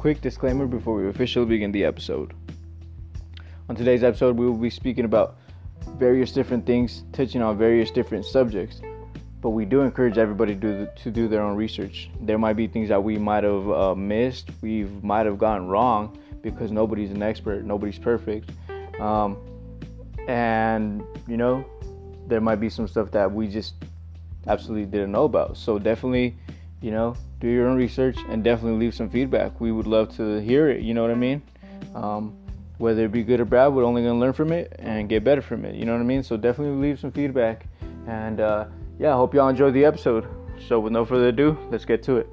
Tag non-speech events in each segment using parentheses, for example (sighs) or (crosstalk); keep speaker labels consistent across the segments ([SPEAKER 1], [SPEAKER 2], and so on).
[SPEAKER 1] quick disclaimer before we officially begin the episode. On today's episode, we will be speaking about various different things, touching on various different subjects. But we do encourage everybody to do, to do their own research. There might be things that we might have uh, missed, we might have gotten wrong because nobody's an expert, nobody's perfect. Um, and, you know, there might be some stuff that we just absolutely didn't know about. So definitely, you know, do your own research and definitely leave some feedback. We would love to hear it. You know what I mean? Um, whether it be good or bad, we're only gonna learn from it and get better from it. You know what I mean? So definitely leave some feedback. And uh, yeah, I hope y'all enjoyed the episode. So with no further ado, let's get to it.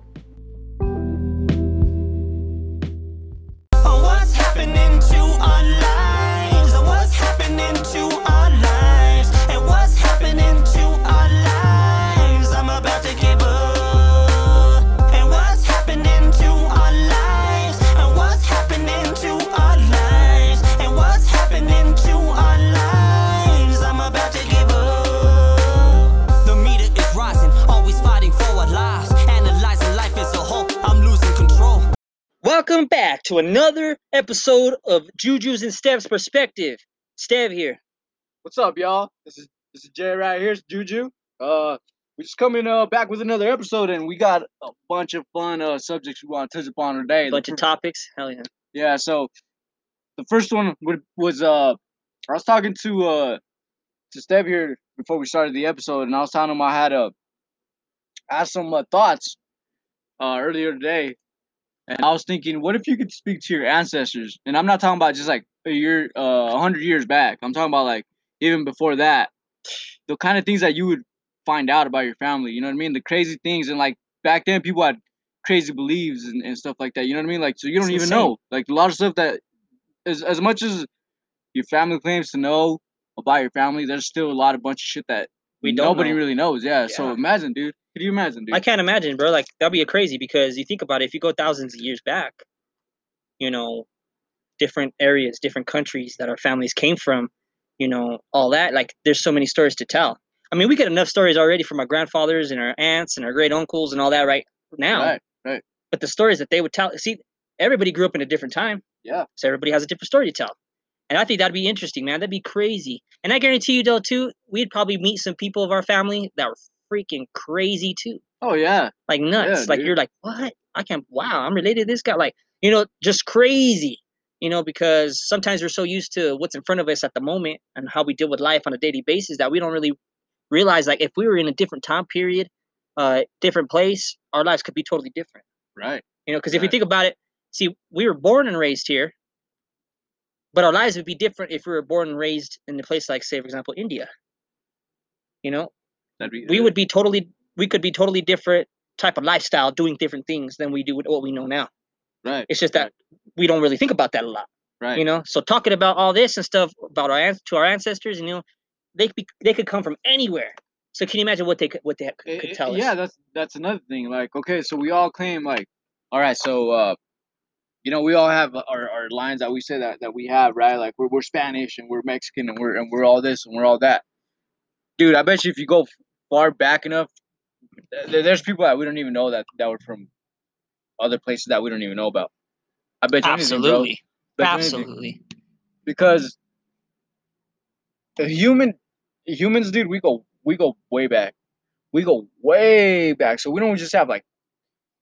[SPEAKER 2] To
[SPEAKER 3] another episode of Juju's and Stev's Perspective. Stev here.
[SPEAKER 4] What's up, y'all? This is this is Jay right here. It's Juju. Uh, we're just coming uh back with another episode, and we got a bunch of fun uh subjects we want to touch upon today.
[SPEAKER 3] A
[SPEAKER 4] The
[SPEAKER 3] bunch of topics. Hell yeah.
[SPEAKER 4] yeah. So the first one was uh, I was talking to uh to Steph here before we started the episode, and I was telling him I had uh, I had some uh, thoughts uh earlier today, and I was thinking, what if you could speak to your ancestors? And I'm not talking about just like a year, uh, a hundred years back. I'm talking about like even before that, the kind of things that you would find out about your family. You know what I mean? The crazy things, and like back then, people had crazy beliefs and, and stuff like that. You know what I mean? Like, so you don't
[SPEAKER 3] It's
[SPEAKER 4] even
[SPEAKER 3] insane.
[SPEAKER 4] know. Like a lot of stuff that, as as much as your family claims to know about your family, there's still a lot of bunch of shit that
[SPEAKER 3] We
[SPEAKER 4] nobody
[SPEAKER 3] know.
[SPEAKER 4] really knows. Yeah. So imagine, dude. Could you imagine, dude?
[SPEAKER 3] I can't imagine, bro. Like that'd be crazy because you think about it. If you go thousands of years back, you know, different areas, different countries that our families came from, you know, all that. Like there's so many stories to tell. I mean, we get enough stories already from our grandfathers and our aunts and our great uncles and all that right now.
[SPEAKER 4] Right. Right.
[SPEAKER 3] But the stories that they would tell, see, everybody grew up in a different time.
[SPEAKER 4] Yeah.
[SPEAKER 3] So everybody has a different story to tell. And I think that'd be interesting, man. That'd be crazy. And I guarantee you, though, too, we'd probably meet some people of our family that were freaking crazy too.
[SPEAKER 4] Oh yeah.
[SPEAKER 3] Like nuts. like
[SPEAKER 4] dude.
[SPEAKER 3] you're like, what? I can't wow, I'm related to this guy. Like, you know, just crazy. You know, because sometimes we're so used to what's in front of us at the moment and how we deal with life on a daily basis that we don't really realize like if we were in a different time period, uh, different place, our lives could be totally different.
[SPEAKER 4] Right.
[SPEAKER 3] You know, because if you think about it, see, we were born and raised here, but our lives would be different if we were born and raised in a place like, say, for example, India. You know,
[SPEAKER 4] That'd be.
[SPEAKER 3] we uh, would be totally, we could be totally different type of lifestyle, doing different things than we do with what we know now.
[SPEAKER 4] Right.
[SPEAKER 3] It's just that we don't really think about that a lot.
[SPEAKER 4] Right.
[SPEAKER 3] You know, so talking about all this and stuff about our to our ancestors, you know, they could be, they could come from anywhere. So can you imagine what they could what they eh, could,
[SPEAKER 4] I-
[SPEAKER 3] could
[SPEAKER 4] I-
[SPEAKER 3] tell us?
[SPEAKER 4] yeah, that's that's another thing. Like, okay, so we all claim like, all right, so uh, you know, we all have our, our lines that we say that that we have, right? Like we're we're Spanish and we're Mexican and we're and we're all this and we're all that. Dude, I bet you if you go far back enough, th- th- there's people that we don't even know that that were from other places that we don't even know about. I bet you anything,
[SPEAKER 3] absolutely,
[SPEAKER 4] anything.
[SPEAKER 3] absolutely.
[SPEAKER 4] because the human humans dude we go we go way back we go way back so we don't just have like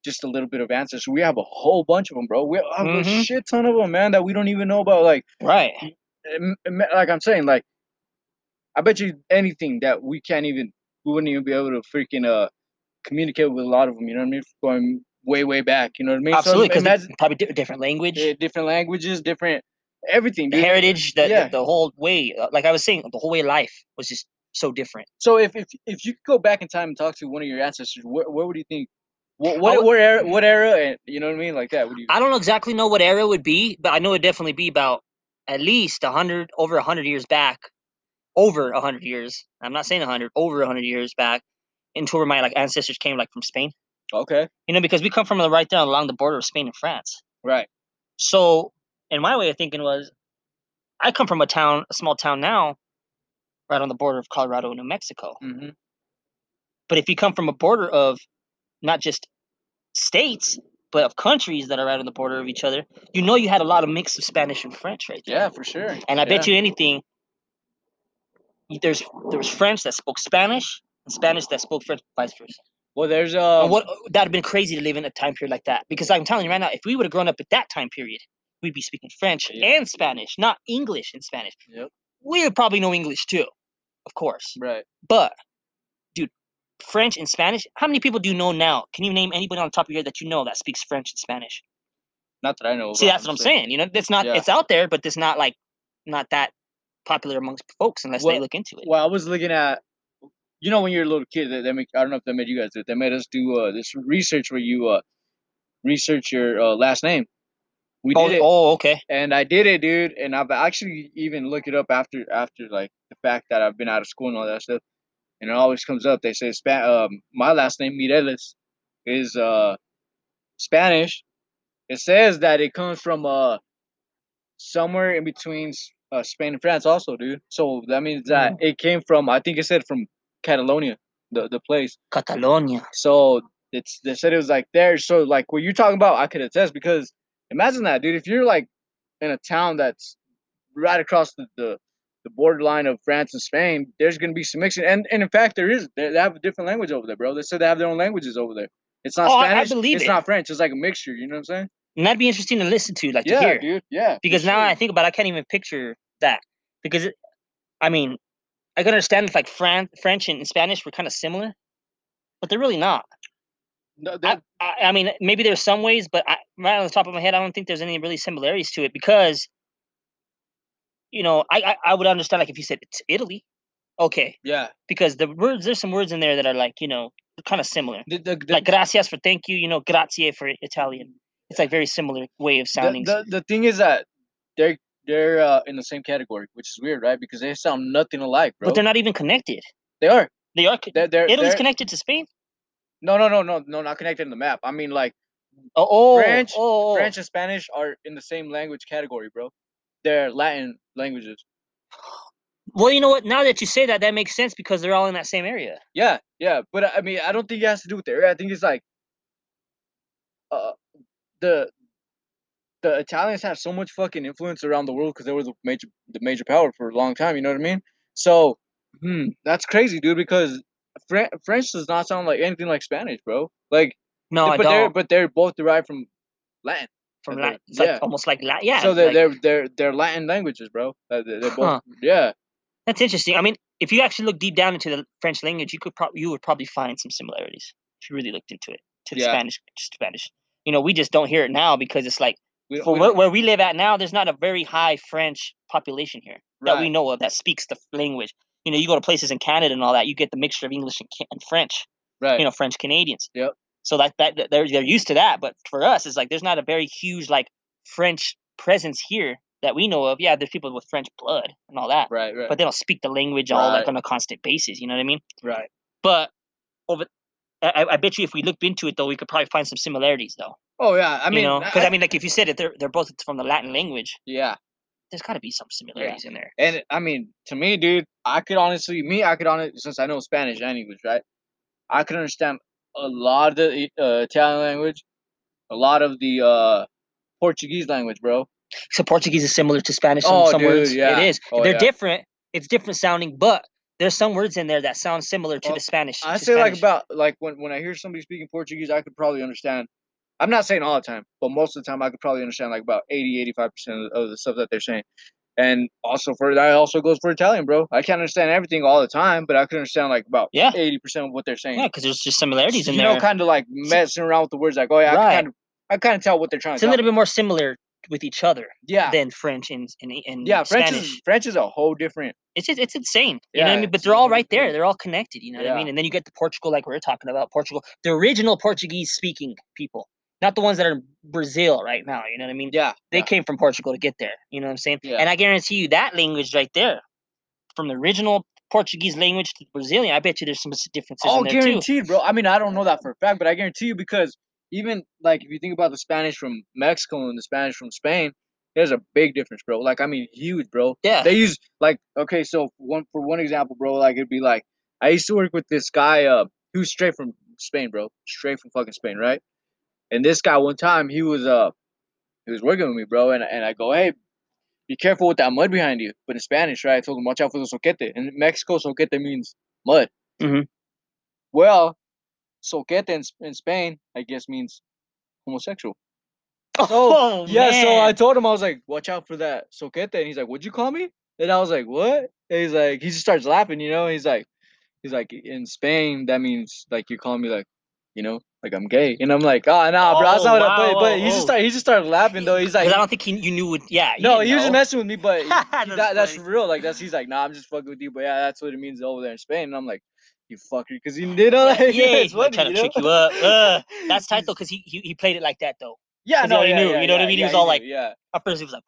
[SPEAKER 4] just a little bit of answers. we have a whole bunch of them bro we have a
[SPEAKER 3] Mhm.
[SPEAKER 4] shit ton of them man that we don't even know about like
[SPEAKER 3] Right.
[SPEAKER 4] like i'm saying like i bet you anything that we can't even we wouldn't even be able to freaking uh communicate with a lot of them you know what i mean going way way back you know what i mean
[SPEAKER 3] Absolutely,
[SPEAKER 4] so
[SPEAKER 3] because
[SPEAKER 4] imagine
[SPEAKER 3] probably di- different language,
[SPEAKER 4] eh, different languages different everything dude.
[SPEAKER 3] heritage, the,
[SPEAKER 4] Yeah.
[SPEAKER 3] the the whole way. uh, Like I was saying, the whole way life was just so different.
[SPEAKER 4] So if if if you could go back in time and talk to one of your ancestors, where where would you think? What what,
[SPEAKER 3] would-
[SPEAKER 4] what era? What era? And you know what I mean, like that. Would you?
[SPEAKER 3] I don't exactly know what era it would be, but I know it'd definitely be about at least a hundred over a hundred years back, over a hundred years. I'm not saying a hundred, over a hundred years back, into where my like ancestors came, like from Spain.
[SPEAKER 4] Okay.
[SPEAKER 3] You know, because we come from the right there along the border of Spain and France.
[SPEAKER 4] Right.
[SPEAKER 3] So, and my way of thinking was, I come from a town, a small town now, right on the border of Colorado and New Mexico.
[SPEAKER 4] Mm-hmm.
[SPEAKER 3] But if you come from a border of not just states, but of countries that are right on the border of each other, you know you had a lot of mix of Spanish and French right there.
[SPEAKER 4] Yeah, for sure.
[SPEAKER 3] And I bet you anything, there's there was French that spoke Spanish and Spanish that spoke French, vice versa.
[SPEAKER 4] Well, there's uh,
[SPEAKER 3] and what that'd have been crazy to live in a time period like that. Because I'm telling you right now, if we would have grown up at that time period, we'd be speaking French
[SPEAKER 4] Yeah.
[SPEAKER 3] and Spanish, not English and Spanish.
[SPEAKER 4] Yep.
[SPEAKER 3] We would probably know English too, of course.
[SPEAKER 4] right.
[SPEAKER 3] But, dude, French and Spanish. How many people do you know now? Can you name anybody on the top of your head that you know that speaks French and Spanish?
[SPEAKER 4] Not that I know.
[SPEAKER 3] See, that's what I'm
[SPEAKER 4] honestly.
[SPEAKER 3] saying. You know, it's not.
[SPEAKER 4] Yeah.
[SPEAKER 3] It's out there, but it's not like not that popular amongst folks unless they look into it.
[SPEAKER 4] Well, I was looking at, you know, when you're a little kid, they, they make. I don't know if they made you guys do it. They made us do uh, this research where you uh, research your uh, last name. We
[SPEAKER 3] oh,
[SPEAKER 4] did it,
[SPEAKER 3] oh, okay.
[SPEAKER 4] and I did it, dude. And I've actually even looked it up after after like the fact that I've been out of school and all that stuff. And it always comes up. They say um, my last name Mireles is uh Spanish. It says that it comes from uh somewhere in between uh, Spain and France, also, dude. So that means that it came from. I think it said from Catalonia, the the place.
[SPEAKER 3] Catalonia.
[SPEAKER 4] So it's they said it was like there. So like what you're talking about, I could attest because imagine that, dude. If you're like in a town that's right across the the, the borderline of France and Spain, there's gonna be some mixing. And and in fact, there is. They, they have a different language over there, bro. They said they have their own languages over there. It's not
[SPEAKER 3] Oh, I- I
[SPEAKER 4] Spanish.
[SPEAKER 3] believe
[SPEAKER 4] it's
[SPEAKER 3] it.
[SPEAKER 4] not French. It's like a mixture. You know what I'm saying?
[SPEAKER 3] And that'd be interesting to listen to, like to hear.
[SPEAKER 4] dude. Yeah.
[SPEAKER 3] because now
[SPEAKER 4] sure.
[SPEAKER 3] I think about, it, I can't even picture that because, it, I mean, I can understand if like Fran- French and Spanish were kind of similar, but they're really not.
[SPEAKER 4] No,
[SPEAKER 3] I, I, I mean, maybe there's some ways, but I, right on the top of my head, I don't think there's any really similarities to it because, you know, I, I, I would understand like if you said it's Italy, okay,
[SPEAKER 4] yeah.
[SPEAKER 3] because the words there's some words in there that are like you know kind of similar,
[SPEAKER 4] The, the, the,
[SPEAKER 3] like gracias for thank you, you know, grazie for Italian. It's like very similar way of
[SPEAKER 4] the,
[SPEAKER 3] sounding.
[SPEAKER 4] the, the thing is that they're they're uh, in the same category, which is weird, right? Because they sound nothing alike, bro.
[SPEAKER 3] but they're not even connected.
[SPEAKER 4] They are.
[SPEAKER 3] They are.
[SPEAKER 4] They're, they're,
[SPEAKER 3] Italy's
[SPEAKER 4] they're-
[SPEAKER 3] connected to Spain.
[SPEAKER 4] No, no, no, no, no, not connected in the map. I mean, like
[SPEAKER 3] Oh, oh,
[SPEAKER 4] French-
[SPEAKER 3] oh, oh.
[SPEAKER 4] French and Spanish are in the same language category, bro. They're Latin languages. (gasps)
[SPEAKER 3] Well, you know what? Now that you say that, that makes sense because they're all in that same area.
[SPEAKER 4] Yeah, yeah, but I mean, I don't think it has to do with the area. I think it's like, uh, the the Italians had so much fucking influence around the world because they were the major the major power for a long time. You know what I mean? So, hmm, that's crazy, dude. Because Fre- French does not sound like anything like Spanish, bro. Like,
[SPEAKER 3] No, I
[SPEAKER 4] but they're but they're both derived from Latin.
[SPEAKER 3] From Latin, it's like
[SPEAKER 4] yeah.
[SPEAKER 3] almost like Latin. Yeah.
[SPEAKER 4] so they're
[SPEAKER 3] like-
[SPEAKER 4] they're they're they're Latin languages, bro. They're, they're both
[SPEAKER 3] Huh.
[SPEAKER 4] yeah.
[SPEAKER 3] That's interesting. I mean, if you actually look deep down into the French language, you could probably you would probably find some similarities if you really looked into it to the
[SPEAKER 4] Yeah.
[SPEAKER 3] Spanish. Spanish. You know, we just don't hear it now because it's like
[SPEAKER 4] We,
[SPEAKER 3] for
[SPEAKER 4] we
[SPEAKER 3] where, where we live at now, there's not a very high French population here that we know of that speaks the language. You know, you go to places in Canada and all that, you get the mixture of English and, and French.
[SPEAKER 4] right.
[SPEAKER 3] You know, French Canadians.
[SPEAKER 4] Yep.
[SPEAKER 3] So that, that they're they're used to that, but for us, it's like there's not a very huge like French presence here that we know of. Yeah, there's people with French blood and all that,
[SPEAKER 4] right, right,
[SPEAKER 3] but they don't speak the language all like on a constant basis. You know what I mean?
[SPEAKER 4] right.
[SPEAKER 3] But over, I- I bet you if we looked into it though, we could probably find some similarities though.
[SPEAKER 4] Oh yeah, I mean,
[SPEAKER 3] you know, because I,
[SPEAKER 4] I-
[SPEAKER 3] mean, like if you said it, they're they're both from the Latin language.
[SPEAKER 4] yeah.
[SPEAKER 3] There's got to be some similarities in there.
[SPEAKER 4] And I mean, to me, dude, I could honestly, me, I could honestly, since I know Spanish and English, right? I could understand a lot of the uh, Italian language, a lot of the uh, Portuguese language, bro.
[SPEAKER 3] So Portuguese is similar to Spanish. Some,
[SPEAKER 4] Oh,
[SPEAKER 3] some
[SPEAKER 4] dude,
[SPEAKER 3] words
[SPEAKER 4] yeah.
[SPEAKER 3] it is.
[SPEAKER 4] Oh,
[SPEAKER 3] They're
[SPEAKER 4] yeah.
[SPEAKER 3] different. It's different sounding, but there's some words in there that sound similar to
[SPEAKER 4] Well,
[SPEAKER 3] the Spanish.
[SPEAKER 4] I say like about like when when I hear somebody speaking Portuguese, I could probably understand. I'm not saying all the time, but most of the time, I could probably understand like about 80, 85 percent of the stuff that they're saying. And also for that also goes for Italian, bro. I can't understand everything all the time, but I can understand like about
[SPEAKER 3] Yeah.
[SPEAKER 4] eighty percent of what they're saying.
[SPEAKER 3] yeah, because there's just similarities in
[SPEAKER 4] you
[SPEAKER 3] there.
[SPEAKER 4] know, kind of like messing around with the words, like, oh yeah, I
[SPEAKER 3] Right.
[SPEAKER 4] can kind of, I kind of tell what they're trying
[SPEAKER 3] it's
[SPEAKER 4] to
[SPEAKER 3] It's
[SPEAKER 4] a
[SPEAKER 3] little bit more similar with each other
[SPEAKER 4] yeah,
[SPEAKER 3] than French and and, and
[SPEAKER 4] yeah. French
[SPEAKER 3] Spanish.
[SPEAKER 4] is French is a whole different.
[SPEAKER 3] It's just, it's insane. You know what I mean? But they're all right there. They're all connected. You know what I mean? And then you get to Portugal, like we were talking about Portugal, the original Portuguese speaking people, not the ones that are in Brazil right now. You know what I mean?
[SPEAKER 4] Yeah,
[SPEAKER 3] They
[SPEAKER 4] yeah.
[SPEAKER 3] came from Portugal to get there. You know what I'm saying?
[SPEAKER 4] Yeah.
[SPEAKER 3] And I guarantee you that language right there, from the original Portuguese language to the Brazilian, I bet you there's some differences
[SPEAKER 4] all
[SPEAKER 3] in there too.
[SPEAKER 4] Oh, guaranteed, bro. I mean, I don't know that for a fact, but I guarantee you because even like if you think about the Spanish from Mexico and the Spanish from Spain, there's a big difference, bro. Like, I mean, huge, bro.
[SPEAKER 3] Yeah.
[SPEAKER 4] They use like okay, so one for one example, bro. Like it'd be like I used to work with this guy, uh, who's straight from Spain, bro, straight from fucking Spain, right? And this guy one time he was uh he was working with me, bro, and and I go, hey, be careful with that mud behind you. But in Spanish, right? I told him, watch out for the zoquete. And in Mexico, zoquete means mud.
[SPEAKER 3] Mhm.
[SPEAKER 4] Well, zoquete in, in Spain, I guess, means homosexual. (laughs)
[SPEAKER 3] Oh,
[SPEAKER 4] Yeah, so I told him I was like, "Watch out for that zoquete," and he's like, "What'd you call me?" And I was like, "What?" And he's like, he just starts laughing, you know. He's like, he's like, in Spain that means like you call me like, you know, like I'm gay, and I'm like, "Oh, nah, bro, that's
[SPEAKER 3] Oh,
[SPEAKER 4] not what." I, but
[SPEAKER 3] wow,
[SPEAKER 4] but he
[SPEAKER 3] oh,
[SPEAKER 4] just
[SPEAKER 3] oh.
[SPEAKER 4] started, he just started laughing though. He's like,
[SPEAKER 3] I don't think he, you knew what. Yeah.
[SPEAKER 4] "No,
[SPEAKER 3] didn't
[SPEAKER 4] he was just messing with me, but (laughs) he-
[SPEAKER 3] That's
[SPEAKER 4] that, that's real. Like that's he's like, nah, I'm just fucking with you, but yeah, that's what it means over there in Spain." And I'm like, "You fucker," because he did all that. (laughs)
[SPEAKER 3] yeah, he's trying to
[SPEAKER 4] you know?
[SPEAKER 3] trick you up. Uh, That's tight though, (laughs) because he, he he played it like that though.
[SPEAKER 4] Yeah,
[SPEAKER 3] he
[SPEAKER 4] no,
[SPEAKER 3] he
[SPEAKER 4] yeah,
[SPEAKER 3] knew,
[SPEAKER 4] yeah,
[SPEAKER 3] you know what I
[SPEAKER 4] yeah,
[SPEAKER 3] mean? He
[SPEAKER 4] yeah,
[SPEAKER 3] was all
[SPEAKER 4] knew,
[SPEAKER 3] like-
[SPEAKER 4] yeah,
[SPEAKER 3] At first he was like,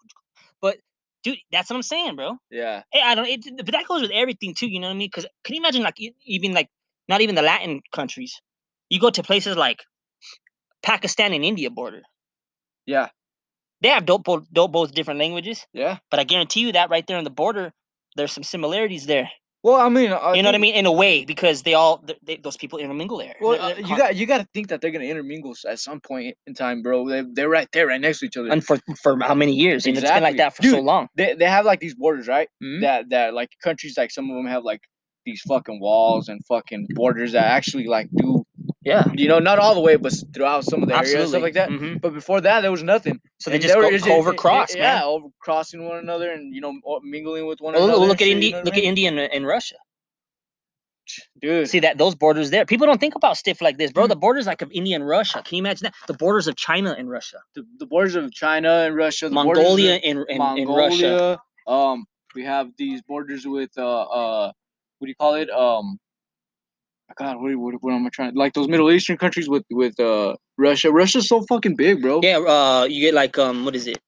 [SPEAKER 3] but dude, that's what I'm saying, bro.
[SPEAKER 4] yeah,
[SPEAKER 3] Hey, I don't. It, but that goes with everything too. You know what I mean? Because can you imagine like even like not even the Latin countries? You go to places like Pakistan and India border.
[SPEAKER 4] yeah,
[SPEAKER 3] They have dope, both, dope both different languages,
[SPEAKER 4] yeah.
[SPEAKER 3] but I guarantee you that right there on the border, there's some similarities there.
[SPEAKER 4] Well, I mean,
[SPEAKER 3] you know what I mean? In a way, because they all they, those people intermingle there.
[SPEAKER 4] Well,
[SPEAKER 3] They're-
[SPEAKER 4] uh,
[SPEAKER 3] they're
[SPEAKER 4] you got you got to think that they're gonna intermingle at some point in time, bro. They they're right there, right next to each other.
[SPEAKER 3] and for for how many years? And it's been like that for so long.
[SPEAKER 4] they they have like these borders, right?
[SPEAKER 3] Mhm.
[SPEAKER 4] That that like countries like some of them have like these fucking walls and fucking borders that actually like do
[SPEAKER 3] Yeah,
[SPEAKER 4] you know not all the way, but throughout some of the areas and stuff like that.
[SPEAKER 3] Mhm.
[SPEAKER 4] But before that, there was nothing.
[SPEAKER 3] So they
[SPEAKER 4] And
[SPEAKER 3] just
[SPEAKER 4] were-
[SPEAKER 3] go,
[SPEAKER 4] it's
[SPEAKER 3] go
[SPEAKER 4] just-
[SPEAKER 3] over cross.
[SPEAKER 4] Yeah, over crossing one another and you know mingling with one
[SPEAKER 3] Well,
[SPEAKER 4] another.
[SPEAKER 3] look at
[SPEAKER 4] shit, you
[SPEAKER 3] India.
[SPEAKER 4] know what I
[SPEAKER 3] Look at? India and, and Russia.
[SPEAKER 4] dude.
[SPEAKER 3] See that those borders there. People don't think about stuff like this, bro.
[SPEAKER 4] Mm.
[SPEAKER 3] The borders like of India and Russia. Can you imagine that? The borders of China and Russia,
[SPEAKER 4] the, the borders of China and Russia,
[SPEAKER 3] Mongolia and, and, and Russia.
[SPEAKER 4] Um, we have these borders with uh uh, what do you call it? Um, God, what, what, what am I trying? Like those Middle Eastern countries with with uh Russia. Russia's so fucking big, bro.
[SPEAKER 3] Yeah, uh, you get like um, what is it?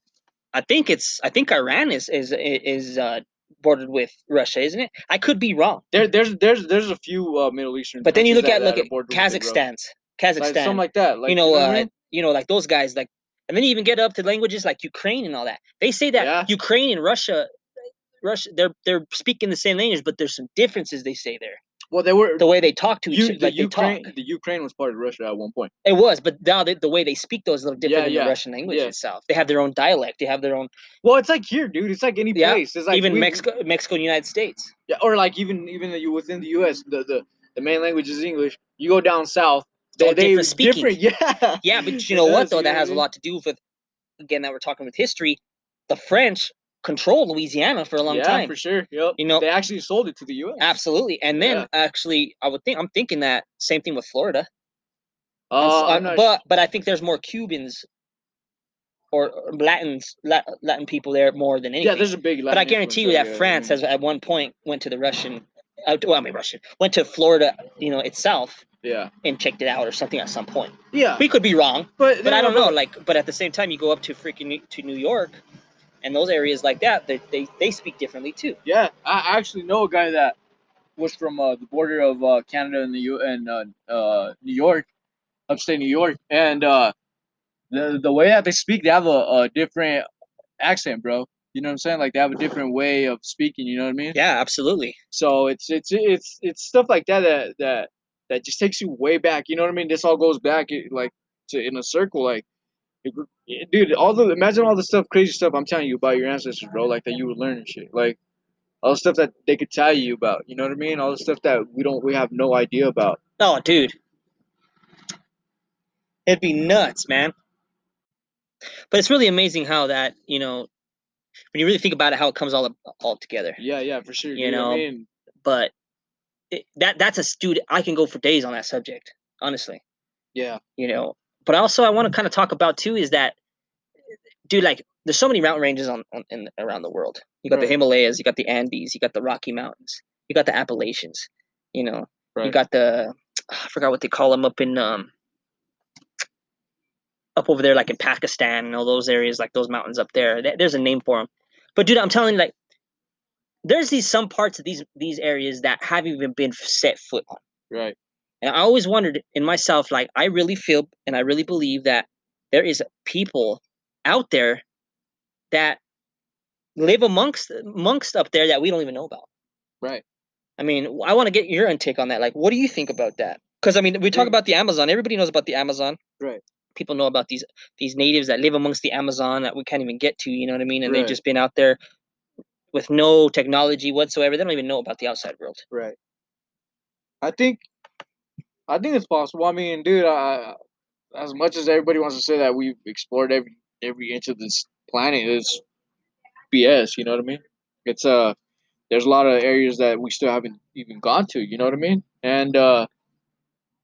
[SPEAKER 3] I think it's I think Iran is is is uh bordered with Russia, isn't it? I could be wrong,
[SPEAKER 4] There, there's there's there's a few uh, Middle Eastern.
[SPEAKER 3] but then you look
[SPEAKER 4] countries
[SPEAKER 3] at look at
[SPEAKER 4] it, bro. Like,
[SPEAKER 3] Kazakhstan.
[SPEAKER 4] something like that. Like
[SPEAKER 3] you know, uh, you know, like those guys, like, and then you even get up to languages like Ukraine and all that. They say that
[SPEAKER 4] Yeah.
[SPEAKER 3] Ukraine and Russia, Russia, they're they're speaking the same language, but there's some differences. They say there,
[SPEAKER 4] well, they were
[SPEAKER 3] the way they talk to each other,
[SPEAKER 4] the
[SPEAKER 3] like
[SPEAKER 4] Ukraine. The Ukraine was part of Russia at one point.
[SPEAKER 3] It was, but now they, the way they speak those is a little different
[SPEAKER 4] Yeah,
[SPEAKER 3] than
[SPEAKER 4] yeah,
[SPEAKER 3] the Russian language
[SPEAKER 4] yeah.
[SPEAKER 3] itself. They have their own dialect. They have their own,
[SPEAKER 4] Well, it's like here, dude. It's like any place. It's like
[SPEAKER 3] even
[SPEAKER 4] we-
[SPEAKER 3] Mexico, Mexico, and United States.
[SPEAKER 4] Yeah, or like even even the, within the U.S., the, the the main language is English. You go down south, they, they
[SPEAKER 3] different speaking.
[SPEAKER 4] different. (laughs) Yeah,
[SPEAKER 3] Yeah, but you know (laughs) what though? That has a
[SPEAKER 4] what I mean?
[SPEAKER 3] lot to do with, again, that we're talking with history. The French controlled Louisiana for a long
[SPEAKER 4] yeah,
[SPEAKER 3] time.
[SPEAKER 4] for sure. Yep.
[SPEAKER 3] You know-
[SPEAKER 4] they actually sold it to the U.S.
[SPEAKER 3] Absolutely. And then
[SPEAKER 4] Yeah.
[SPEAKER 3] actually I would think I'm thinking that same thing with Florida. I'm s-
[SPEAKER 4] I'm
[SPEAKER 3] uh,
[SPEAKER 4] not
[SPEAKER 3] but but I think there's more Cubans or Latins Latin people there more than anything.
[SPEAKER 4] yeah, there's a big.
[SPEAKER 3] but I guarantee you that France has at one point went to the Russian uh, well, I mean Russian went to Florida, you know, itself
[SPEAKER 4] Yeah,
[SPEAKER 3] and checked it out or something at some point.
[SPEAKER 4] yeah,
[SPEAKER 3] We could be wrong,
[SPEAKER 4] but
[SPEAKER 3] but I don't
[SPEAKER 4] no,
[SPEAKER 3] know. Like, but at the same time, you go up to freaking to New York, and those areas like that, they they, they speak differently too.
[SPEAKER 4] Yeah, I actually know a guy that was from uh, the border of uh, Canada and the U and uh, uh, New York, upstate New York, and uh, the the way that they speak, they have a, a different accent, bro. You know what I'm saying? Like they have a different way of speaking. You know what I mean?
[SPEAKER 3] Yeah, absolutely.
[SPEAKER 4] So it's it's it's it's stuff like that that that that just takes you way back. You know what I mean? This all goes back like to in a circle. Like, it gr- yeah, dude, all the imagine all the stuff, crazy stuff I'm telling you about your ancestors, bro. Like that you would learn and shit. Like all the stuff that they could tell you about. You know what I mean? All the stuff that we don't we have no idea about.
[SPEAKER 3] Oh, dude. It'd be nuts, man. But it's really amazing how that, you know, when you really think about it, how it comes all all together.
[SPEAKER 4] Yeah, yeah, for sure.
[SPEAKER 3] You
[SPEAKER 4] dude.
[SPEAKER 3] know,
[SPEAKER 4] I mean,
[SPEAKER 3] But it, that that's a student. I can go for days on that subject, honestly.
[SPEAKER 4] yeah,
[SPEAKER 3] You know, but also I want to kind of talk about too is that, dude, like there's so many mountain ranges on, on in around the world. You got the Himalayas, you got the Andes, you got the Rocky Mountains, you got the Appalachians. You know, you got the I forgot what they call them up in um up over there like in Pakistan and all those areas like those mountains up there. There- There's a name for them. But dude, I'm telling you like there's these some parts of these these areas that haven't even been set foot on.
[SPEAKER 4] right.
[SPEAKER 3] And I always wondered in myself, like, I really feel and I really believe that there is people out there that live amongst amongst up there that we don't even know about.
[SPEAKER 4] Right.
[SPEAKER 3] I mean, I want to get your intake on that. Like, what do you think about that? Because I mean, we talk
[SPEAKER 4] Dude.
[SPEAKER 3] about the Amazon. Everybody knows about the Amazon.
[SPEAKER 4] Right.
[SPEAKER 3] people know about these these natives that live amongst the Amazon that we can't even get to. You know what I mean? And
[SPEAKER 1] Right.
[SPEAKER 3] they've just been out there with no technology whatsoever. They don't even know about the outside world.
[SPEAKER 4] Right. I think, I think it's possible. I mean, dude, I, as much as everybody wants to say that we've explored every every inch of this planet, it's BS. You know what I mean? It's uh, there's a lot of areas that we still haven't even gone to. You know what I mean? And uh,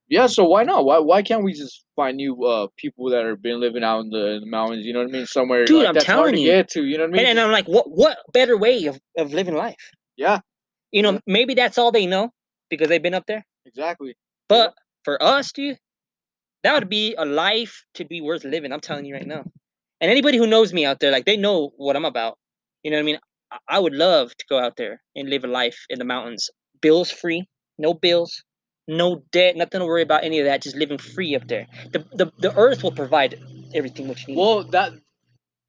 [SPEAKER 4] yeah. So why not? Why why can't we just find new uh people that have been living out in the, in the mountains? You know what I mean? Somewhere
[SPEAKER 3] Dude,
[SPEAKER 4] like,
[SPEAKER 3] I'm
[SPEAKER 4] that's hard
[SPEAKER 3] telling
[SPEAKER 4] to
[SPEAKER 3] you.
[SPEAKER 4] get to. You know what I mean?
[SPEAKER 3] And, and I'm like, what what better way of, of living life?
[SPEAKER 4] yeah,
[SPEAKER 3] You know,
[SPEAKER 4] Yeah.
[SPEAKER 3] maybe that's all they know because they've been up there.
[SPEAKER 4] exactly.
[SPEAKER 3] But for us, dude, that would be a life to be worth living. I'm telling you right now. And anybody who knows me out there, like they know what I'm about. You know what I mean? I, would love to go out there and live a life in the mountains, bills free, no bills, no debt, nothing to worry about any of that. Just living free up there. The the, the earth will provide everything what you need.
[SPEAKER 4] Well, that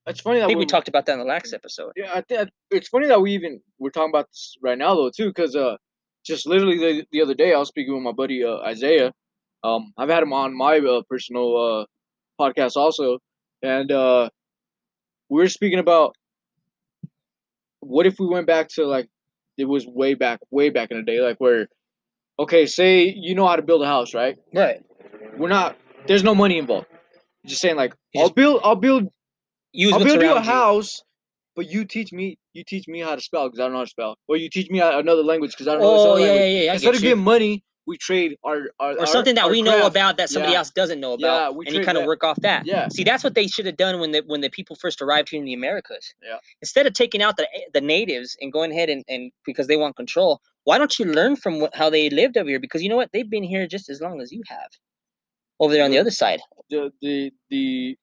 [SPEAKER 4] it's funny that
[SPEAKER 3] I think we
[SPEAKER 4] we-
[SPEAKER 3] talked about that in the last episode.
[SPEAKER 4] Yeah, I think it's funny that we even we're talking about this right now though too, because uh, just literally the, the other day I was speaking with my buddy uh, Isaiah. Um, I've had him on my uh, personal uh podcast also, and uh, we were speaking about what if we went back to like it was way back, way back in the day, like where, okay, say you know how to build a house, right?
[SPEAKER 3] Right.
[SPEAKER 4] We're not. There's no money involved. Just saying like I'll build, I'll build I'll build you a house, but you teach me. You teach me how to spell because I don't know how to spell, or you teach me another language because I don't know
[SPEAKER 3] Oh yeah, yeah,
[SPEAKER 4] language.
[SPEAKER 3] yeah. I
[SPEAKER 4] Instead
[SPEAKER 3] get
[SPEAKER 4] of getting money, we trade our, our
[SPEAKER 3] or
[SPEAKER 4] our-
[SPEAKER 3] something that we know about that somebody
[SPEAKER 4] Yeah.
[SPEAKER 3] else doesn't know
[SPEAKER 4] Yeah,
[SPEAKER 3] about,
[SPEAKER 4] we
[SPEAKER 3] and you kind of work off that.
[SPEAKER 4] Yeah,
[SPEAKER 3] See, that's what they should have done when the when the people first arrived here in the Americas.
[SPEAKER 4] Yeah.
[SPEAKER 3] Instead of taking out the the natives and going ahead and, and because they want control, why don't you learn from what, how they lived over here? Because you know what, they've been here just as long as you have. Over there on the other side,
[SPEAKER 4] the the the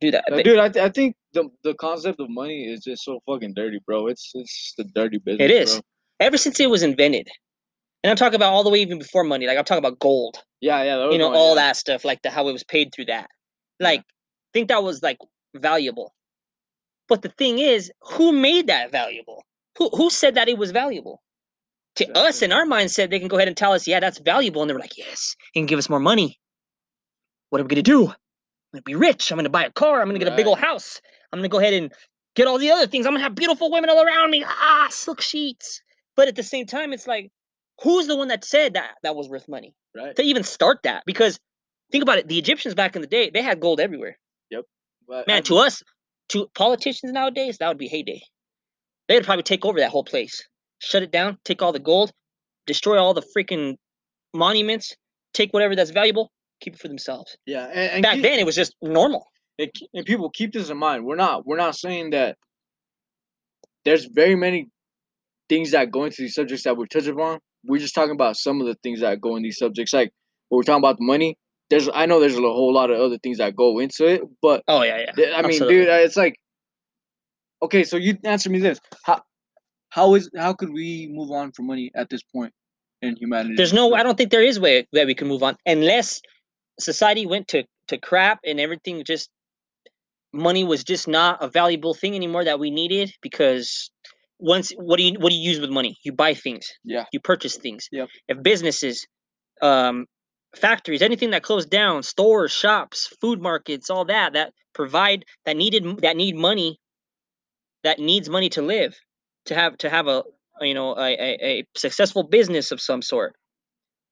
[SPEAKER 3] do that.
[SPEAKER 4] uh, dude. I, th- I think the the concept of money is just so fucking dirty, bro. It's it's the dirty business.
[SPEAKER 3] It is.
[SPEAKER 4] Bro.
[SPEAKER 3] ever since it was invented, and I'm talking about all the way even before money. Like I'm talking about gold.
[SPEAKER 4] Yeah, yeah. that was
[SPEAKER 3] you know all
[SPEAKER 4] yeah.
[SPEAKER 3] that stuff like the how it was paid through that like think that was like valuable but the thing is who made that valuable who who said that it was valuable to us in our mindset they can go ahead and tell us yeah that's valuable and they're like yes you can give us more money what are we going to do i'm going to be rich i'm going to buy a car i'm going to get a big old house i'm to go ahead and get all the other things. I'm to have beautiful women all around me. Ah silk sheets. But at the same time it's like who's the one that said that that was worth money?
[SPEAKER 4] Right.
[SPEAKER 3] to even start that because think about it the egyptians back in the day they had gold everywhere. Yep.
[SPEAKER 4] But
[SPEAKER 3] man
[SPEAKER 4] I-
[SPEAKER 3] to us to politicians nowadays that would be heyday. They would probably take over that whole place. Shut it down take all the gold destroy all the freaking monuments take whatever that's valuable keep it for themselves.
[SPEAKER 4] Yeah, and, and
[SPEAKER 3] back
[SPEAKER 4] keep-
[SPEAKER 3] then it was just normal
[SPEAKER 4] and, and people keep this in mind. We're not we're not saying that there's very many things that go into these subjects that we're touching upon. We're just talking about some of the things that go in these subjects. Like when we're talking about the money, there's I know there's a whole lot of other things that go into it, but
[SPEAKER 3] oh yeah yeah
[SPEAKER 4] th- I mean,
[SPEAKER 3] absolutely.
[SPEAKER 4] dude, it's like okay. So you answer me this: how how is how could we move on from money at this point in humanity?
[SPEAKER 3] there's no i don't think there is way that we can move on unless society went to to crap and everything just money was just not a valuable thing anymore that we needed because once what do you what do you use with money? You buy things.
[SPEAKER 4] Yeah.
[SPEAKER 3] you purchase things.
[SPEAKER 4] Yep.
[SPEAKER 3] if businesses um factories anything that closed down stores shops food markets all that that provide that needed that need money that needs money to live to have to have a you know a, a, a successful business of some sort.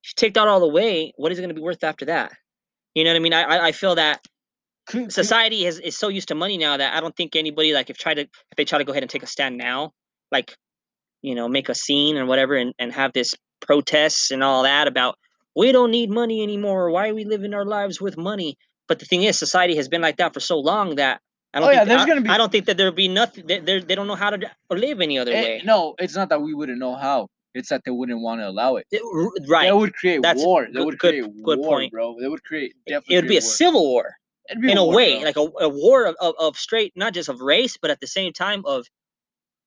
[SPEAKER 3] If you take that all away what is it going to be worth after that? You know what i mean? I i, feel that society is, is so used to money now that I don't think anybody like if try to if they try to go ahead and take a stand now, like you know, make a scene or whatever and, and have this protests and all that about we don't need money anymore. Why are we living our lives with money? But the thing is, society has been like that for so long that I don't
[SPEAKER 4] Oh, yeah,
[SPEAKER 3] think
[SPEAKER 4] there's
[SPEAKER 3] I,
[SPEAKER 4] gonna be-
[SPEAKER 3] I don't think that there'll be nothing. They they're- don't know how to live any other
[SPEAKER 4] Eh,
[SPEAKER 3] way.
[SPEAKER 4] no, it's not that we wouldn't know how. It's that they wouldn't want to allow it.
[SPEAKER 3] It- right.
[SPEAKER 4] That would create
[SPEAKER 3] That's
[SPEAKER 4] war. That
[SPEAKER 3] good-
[SPEAKER 4] would
[SPEAKER 3] good-
[SPEAKER 4] create
[SPEAKER 3] good
[SPEAKER 4] war,
[SPEAKER 3] point.
[SPEAKER 4] bro. That would create definitely.
[SPEAKER 3] It would be a
[SPEAKER 4] war.
[SPEAKER 3] civil war. In a
[SPEAKER 4] war,
[SPEAKER 3] way,
[SPEAKER 4] bro.
[SPEAKER 3] like a, a war of, of, of straight, not just of race, but at the same time of,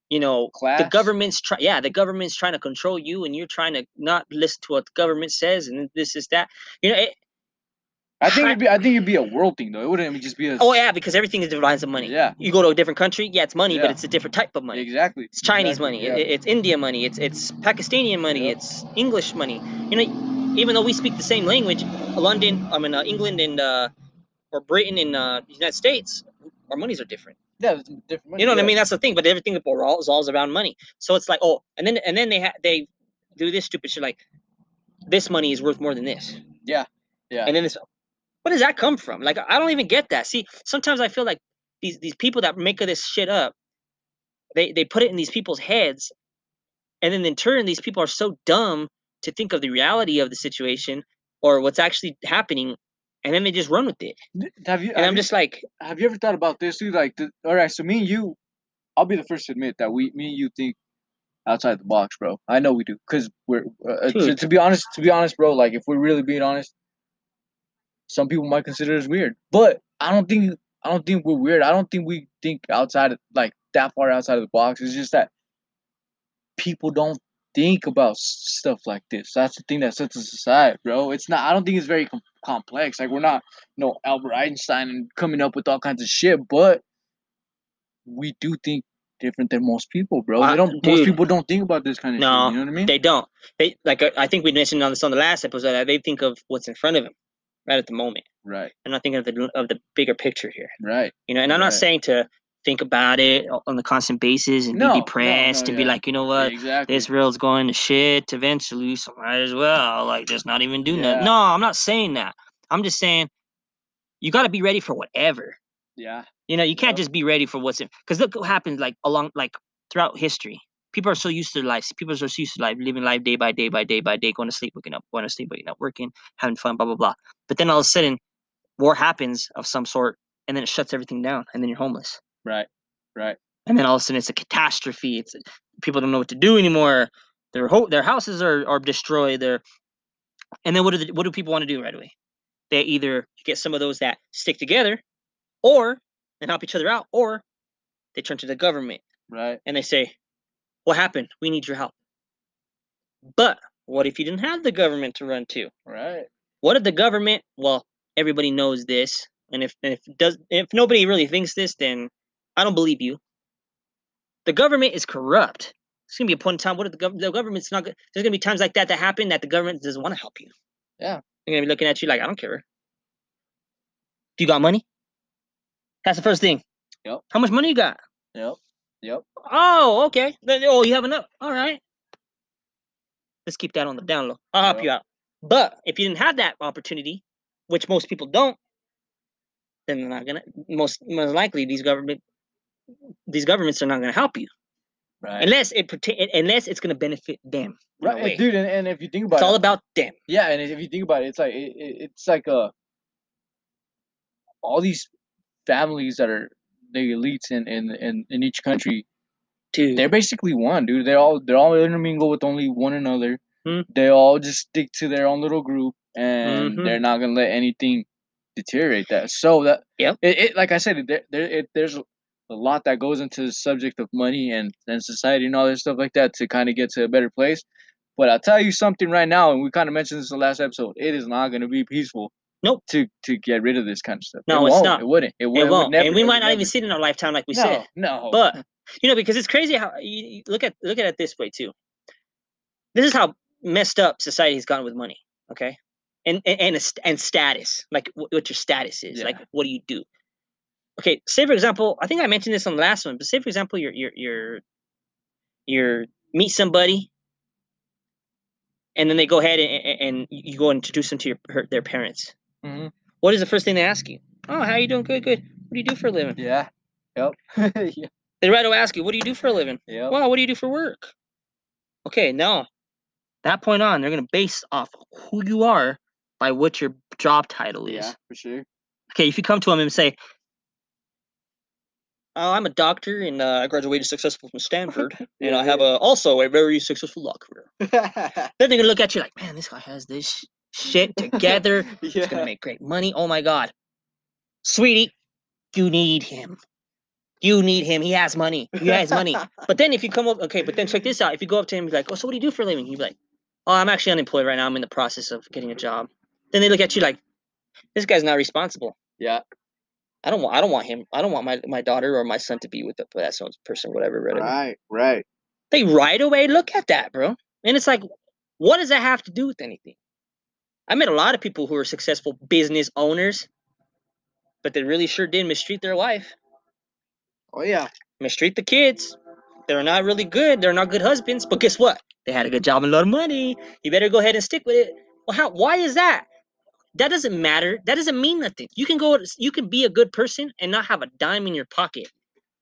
[SPEAKER 3] you know, the government's trying. yeah, the government's trying to control you, and you're trying to not listen to what the government says, and this is that, you know. It,
[SPEAKER 4] I think it'd be. I think it'd be a world thing though. It wouldn't just be a.
[SPEAKER 3] oh yeah, because everything is divides of money.
[SPEAKER 4] Yeah.
[SPEAKER 3] You go to a different country, yeah, it's money, but it's a different type of money.
[SPEAKER 4] Exactly.
[SPEAKER 3] It's Chinese
[SPEAKER 4] exactly,
[SPEAKER 3] money.
[SPEAKER 4] Yeah.
[SPEAKER 3] It, it's India money. It's it's Pakistani money.
[SPEAKER 4] Yep.
[SPEAKER 3] It's English money. You know, even though we speak the same language, London, I mean uh, England and uh, or Britain in uh, the United States, our monies are different.
[SPEAKER 4] Yeah, it's different. money,
[SPEAKER 3] You know what I mean? That's the thing. But everything revolves around money. So it's like, oh, and then and then they ha- they do this stupid shit like this money is worth more than this.
[SPEAKER 4] Yeah, yeah.
[SPEAKER 3] And then this, where does that come from? Like I don't even get that. See, sometimes I feel like these these people that make this shit up, they they put it in these people's heads, and then in turn these people are so dumb to think of the reality of the situation or what's actually happening, and then they just run with it.
[SPEAKER 4] Have you?
[SPEAKER 3] And
[SPEAKER 4] have
[SPEAKER 3] I'm
[SPEAKER 4] you-
[SPEAKER 3] just like,
[SPEAKER 4] have you ever thought about this, dude? Like, the, all right, so me and you, I'll be the first to admit that we, me and you think outside the box, bro. I know we do, cause we're uh, to, to be honest, to be honest, bro. Like, if we're really being honest, some people might consider us weird, but I don't think I don't think we're weird. I don't think we think outside of like that far outside of the box. It's just that people don't think about stuff like this. That's the thing that sets us aside, bro. It's not. I don't think it's very com- complex. Like we're not you no Albert Einstein and coming up with all kinds of shit, but we do think different than most people, bro.
[SPEAKER 3] Uh,
[SPEAKER 4] they don't. Most
[SPEAKER 3] dude.
[SPEAKER 4] people don't think about this kind of
[SPEAKER 3] No,
[SPEAKER 4] shit. You know what I mean?
[SPEAKER 3] they don't. They like I think we mentioned on this on the last episode that they think of what's in front of them, right at the moment.
[SPEAKER 4] right,
[SPEAKER 3] They're not thinking of the of the bigger picture here.
[SPEAKER 4] right.
[SPEAKER 3] You know, and I'm not
[SPEAKER 4] Right.
[SPEAKER 3] saying to think about it on the constant basis and
[SPEAKER 4] No, no,
[SPEAKER 3] be
[SPEAKER 4] no,
[SPEAKER 3] depressed and be like, you know what,
[SPEAKER 4] exactly.
[SPEAKER 3] this going to shit eventually, so might as well like just not even do
[SPEAKER 4] Yeah.
[SPEAKER 3] nothing. No, I'm not saying that. I'm just saying you got to be ready for whatever.
[SPEAKER 4] yeah,
[SPEAKER 3] You know, you can't just be ready for what's in. Because look what happens like along like throughout history. People are so used to life. People are so used to life, living life day by day by day by day, going to sleep, waking up, going to sleep, waking up, working, having fun, blah blah blah. But then all of a sudden, war happens of some sort, and then it shuts everything down, and then you're homeless.
[SPEAKER 4] Right, right.
[SPEAKER 3] And then all of a sudden, it's a catastrophe. It's people don't know what to do anymore. Their ho- their houses are are destroyed. Their and then what do the, what do people want to do right away? They either get some of those that stick together, or and help each other out, or they turn to the government
[SPEAKER 4] Right.
[SPEAKER 3] and they say, "What happened? We need your help." But what if you didn't have the government to run to?
[SPEAKER 4] Right.
[SPEAKER 3] What if the government? Well, everybody knows this, and if and if does if nobody really thinks this, then I don't believe you. The government is corrupt. It's gonna be a point in time. What if the, gov- the government's not? go- There's gonna be times like that that happen that the government doesn't want to help you.
[SPEAKER 4] Yeah.
[SPEAKER 3] They're gonna be looking at you like, I don't care. Do you got money? That's the first thing.
[SPEAKER 4] Yep.
[SPEAKER 3] How much money you got?
[SPEAKER 4] Yep. Yep.
[SPEAKER 3] Oh, okay. Then oh, you have enough. All right. Let's keep that on the down low. I'll help
[SPEAKER 4] Yep.
[SPEAKER 3] you out. But if you didn't have that opportunity, which most people don't, then they're not gonna. Most most likely, these government these governments are not gonna help you
[SPEAKER 4] Right.
[SPEAKER 3] unless it unless it's gonna benefit them.
[SPEAKER 4] right, dude. And, and if you think about
[SPEAKER 3] It's all about them.
[SPEAKER 4] yeah, and if you think about it, it's like it, it, it's like uh all these families that are the elites in in in, in each country
[SPEAKER 3] Dude.
[SPEAKER 4] they're basically one, dude. They're all they're all intermingle with only one another.
[SPEAKER 3] Hmm.
[SPEAKER 4] They all just stick to their own little group, and
[SPEAKER 3] Mhm.
[SPEAKER 4] they're not gonna let anything deteriorate that. So that
[SPEAKER 3] yeah,
[SPEAKER 4] it, it like I said, there, there it, there's a lot that goes into the subject of money and and society and all this stuff like that to kind of get to a better place. But I'll tell you something right now, and we kind of mentioned this in the last episode. It is not gonna be peaceful.
[SPEAKER 3] Nope.
[SPEAKER 4] To to get rid of this kind of stuff.
[SPEAKER 3] No,
[SPEAKER 4] it
[SPEAKER 3] it's
[SPEAKER 4] won't. It wouldn't. It, would,
[SPEAKER 3] it won't,
[SPEAKER 4] never,
[SPEAKER 3] and we might
[SPEAKER 4] would
[SPEAKER 3] not even see it in our lifetime, like we
[SPEAKER 4] no,
[SPEAKER 3] said.
[SPEAKER 4] no.
[SPEAKER 3] But you know, because it's crazy how you, look at look at it this way too. This is how messed up society has gotten with money. Okay, and and and, a and status, like what your status is, like what do you do? Okay, say for example, I think I mentioned this on the last one, but say for example, you're you're you're you're meet somebody, and then they go ahead and, and, you go and introduce them to your her, their parents.
[SPEAKER 4] Mhm.
[SPEAKER 3] What is the first thing they ask you? Oh, how are you doing? Good, good. What do you do for a living?
[SPEAKER 4] Yeah. Yep. (laughs) yeah.
[SPEAKER 3] They right away ask you, what do you do for a living?
[SPEAKER 4] Yeah.
[SPEAKER 3] Well, what do you do for work? Okay, now that point on, they're gonna base off who you are by what your job title is.
[SPEAKER 4] Yeah, for sure.
[SPEAKER 3] Okay, if you come to them and say, "Oh, I'm a doctor and uh, I graduated successful from Stanford, (laughs) and I have a also a very successful law career," (laughs) then they're gonna look at you like, "Man, this guy has this shit together. (laughs) He's gonna make great money. Oh my god, sweetie, you need him. You need him. He has money. He has money." But then if you come up, okay, but then check this out. If you go up to him, and be like, "Oh, so what do you do for a living?" He'd be like, "Oh, I'm actually unemployed right now. I'm in the process of getting a job." Then they look at you like, "This guy's not responsible.
[SPEAKER 4] Yeah.
[SPEAKER 3] I don't want. I don't want him. I don't want my, my daughter or my son to be with, the, with that person, whatever, whatever."
[SPEAKER 4] Right. Right.
[SPEAKER 3] They right away look at that, bro, and it's like, what does that have to do with anything? I met a lot of people who are successful business owners, but they really sure did mistreat their wife,
[SPEAKER 4] Oh yeah.
[SPEAKER 3] mistreat the kids. They're not really good. They're not good husbands. But guess what? They had a good job and a lot of money. You better go ahead and stick with it. Well, how? Why is that? That doesn't matter. That doesn't mean nothing. You can go. You can be a good person and not have a dime in your pocket.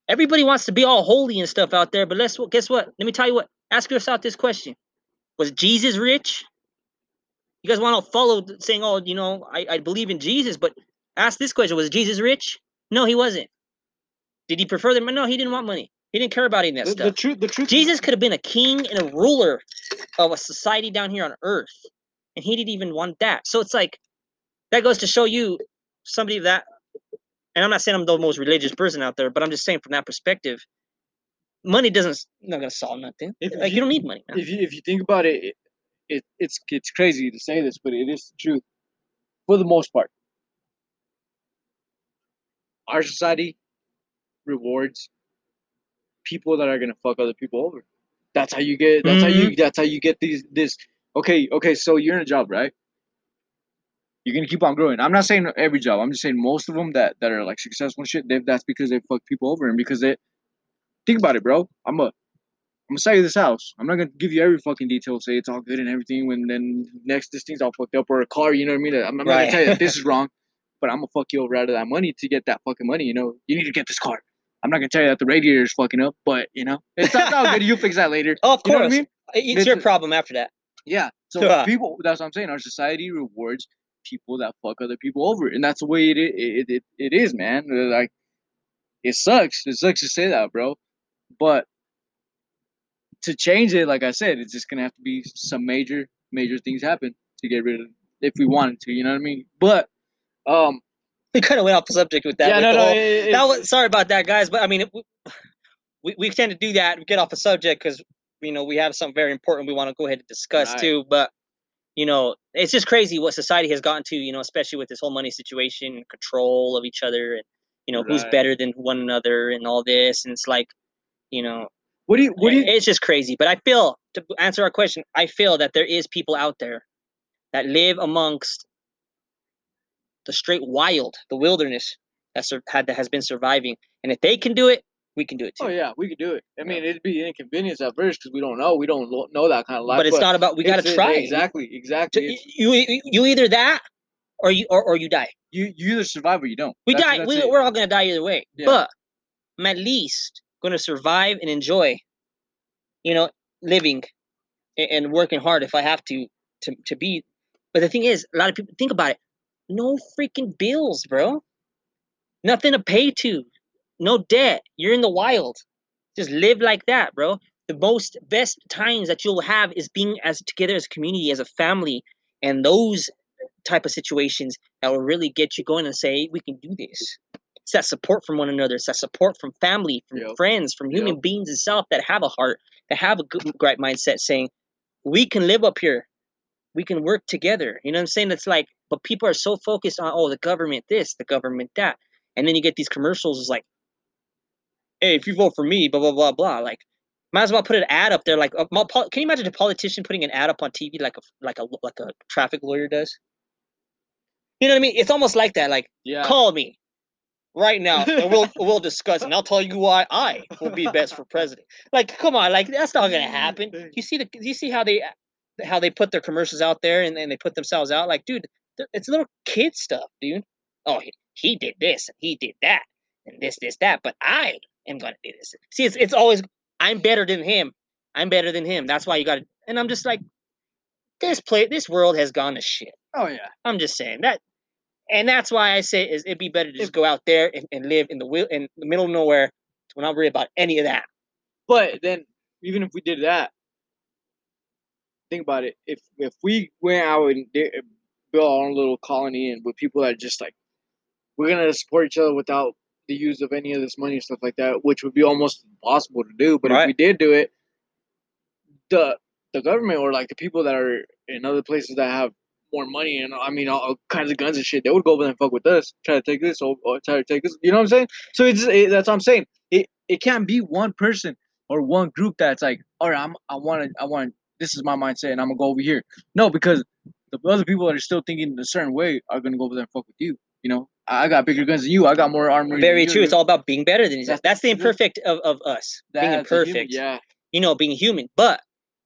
[SPEAKER 3] Everybody wants to be all holy and stuff out there, but let's guess what? Let me tell you what. Ask yourself this question: Was Jesus rich? You guys want to follow saying, "Oh, you know, I, I believe in Jesus," but ask this question: Was Jesus rich? No, he wasn't. Did he prefer them? No, he didn't want money. He didn't care about any of that
[SPEAKER 4] The,
[SPEAKER 3] stuff.
[SPEAKER 4] the truth. The truth.
[SPEAKER 3] Jesus could have been a king and a ruler of a society down here on earth, and he didn't even want that. So it's like that goes to show you somebody that, and I'm not saying I'm the most religious person out there, but I'm just saying from that perspective, money doesn't not gonna solve nothing.
[SPEAKER 4] If
[SPEAKER 3] like you
[SPEAKER 4] you-
[SPEAKER 3] don't need money.
[SPEAKER 4] if you if you think about it, it, it it's it's crazy to say this, but it is the truth for the most part. Our society rewards people that are gonna fuck other people over. That's how you get. That's how you. Mm-hmm. That's how you get these. This. Okay. Okay. So you're in a job, right? You're gonna keep on growing. I'm not saying every job. I'm just saying most of them that that are like successful and shit. They, that's because they fuck people over and because they. Think about it, bro. I'm a I'm gonna sell you this house. I'm not gonna give you every fucking detail, say it's all good and everything. When then next this thing's all fucked up or a car, you know what I mean? I'm, I'm not gonna tell you that this is (laughs) wrong, but I'm gonna fuck you over out of that money to get that fucking money. You know, you need to get this car. I'm not gonna tell you that the radiator is fucking up, but you know, it's not all good. You fix that later. (laughs)
[SPEAKER 3] Oh, of
[SPEAKER 4] You
[SPEAKER 3] course,
[SPEAKER 4] I mean?
[SPEAKER 3] it's your problem after that.
[SPEAKER 4] Yeah. So (laughs) people, that's what I'm saying. Our society rewards people that fuck other people over, and that's the way it it it, it is, man. Like, it sucks. It sucks to say that, bro. But to change it, like I said, it's just gonna have to be some major major things happen to get rid of if we wanted to. You know what I mean? But um,
[SPEAKER 3] We kind of went off the subject with that.
[SPEAKER 4] yeah, no, no.
[SPEAKER 3] whole-
[SPEAKER 4] it-
[SPEAKER 3] that was sorry about that, guys. But I mean, it, we we tend to do that. We get off the subject because you know we have something very important we want to go ahead and discuss
[SPEAKER 4] Right.
[SPEAKER 3] too. But you know, it's just crazy what society has gotten to. You know, especially with this whole money situation, control of each other, and you know who's better than one another, and all this. And it's like, you know,
[SPEAKER 4] what do you what do eh, you?
[SPEAKER 3] it's just crazy. But I feel to answer our question, I feel that there is people out there that live amongst the straight wild, the wilderness that sur- had that has been surviving, and if they can do it, we can do it oh, too.
[SPEAKER 4] Oh yeah, we could do it. I mean, it'd be an inconvenience at first because we don't know. We don't lo- know that kind of life.
[SPEAKER 3] but it's not about we got to try.
[SPEAKER 4] Exactly, exactly.
[SPEAKER 3] To- You, you either that or you or, or you die.
[SPEAKER 4] you you either survive or you don't.
[SPEAKER 3] We
[SPEAKER 4] That's-
[SPEAKER 3] die.
[SPEAKER 4] that's
[SPEAKER 3] We,
[SPEAKER 4] it.
[SPEAKER 3] we're all gonna die either way.
[SPEAKER 4] Yeah.
[SPEAKER 3] But I'm at least gonna survive and enjoy. You know, living a- and working hard if I have to to to be. But the thing is, a lot of people think about it. No freaking bills, bro. Nothing to pay to. No debt. You're in the wild. Just live like that, bro. The most best times that you'll have is being as together as a community, as a family, and those type of situations that will really get you going and say, we can do this. It's that support from one another. It's that support from family, from
[SPEAKER 4] Yep.
[SPEAKER 3] friends, from human
[SPEAKER 4] Yep.
[SPEAKER 3] beings itself that have a heart, that have a good, right mindset, saying, we can live up here. We can work together. You know what I'm saying? It's like, but people are so focused on, oh, the government this, the government that. And then you get these commercials, it's like, hey, if you vote for me, blah, blah, blah, blah. Like, might as well put an ad up there. Like, a, can you imagine a politician putting an ad up on TV like a like a like a traffic lawyer does? You know what I mean? It's almost like that. Like,
[SPEAKER 4] Yeah.
[SPEAKER 3] call me right now, (laughs) and we'll we'll discuss, and I'll tell you why I will be best for president. Like, come on, like that's not gonna happen. You see the you see how they how they put their commercials out there, and, and they put themselves out. Like, dude, it's little kid stuff, dude. Oh, he, he did this, and he did that, and this, this, that. But I am gonna do this. See, it's it's always I'm better than him. I'm better than him. That's why you got to. And I'm just like, this play, this world has gone to shit.
[SPEAKER 4] Oh yeah.
[SPEAKER 3] I'm just saying that, and that's why I say is it'd be better to just go out there and, and live in the will in the middle of nowhere. To not worry about any of that.
[SPEAKER 4] But then, even if we did that, think about it. If if we went out and did, built our own little colony and with people that are just like, we're gonna support each other without the use of any of this money and stuff like that, which would be almost impossible to do. But if we did do it, the the government or like the people that are in other places that have more money and I mean all, all kinds of guns and shit, they would go over there and fuck with us, try to take this or, or try to take this. You know what I'm saying? So it's it, that's what I'm saying. It it can't be one person or one group that's like, all right, I'm I want to I want this is my mindset and I'm gonna go over here. No, because the other people that are still thinking a certain way are gonna go over there and fuck with you. You know, I got bigger guns than you. I got more armor.
[SPEAKER 3] Very true.
[SPEAKER 4] you.
[SPEAKER 3] It's all about being better than yourself.
[SPEAKER 4] That's-
[SPEAKER 3] That's the imperfect of, of us. being
[SPEAKER 4] a human,
[SPEAKER 3] imperfect.
[SPEAKER 4] Yeah.
[SPEAKER 3] you know, being human. But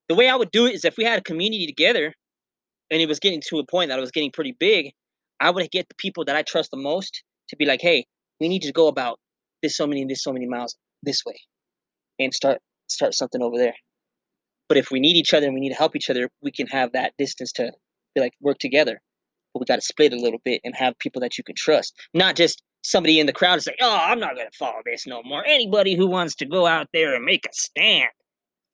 [SPEAKER 3] the way I would do it is if we had a community together and it was getting to a point that it was getting pretty big, I would get the people that I trust the most to be like, hey, we need to go about this so many, this so many miles this way and start start something over there. But if we need each other and we need to help each other, we can have that distance to be like work together. But we got to split a little bit and have people that you can trust, not just somebody in the crowd is like, oh, I'm not gonna follow this no more. Anybody who wants to go out there and make a stand,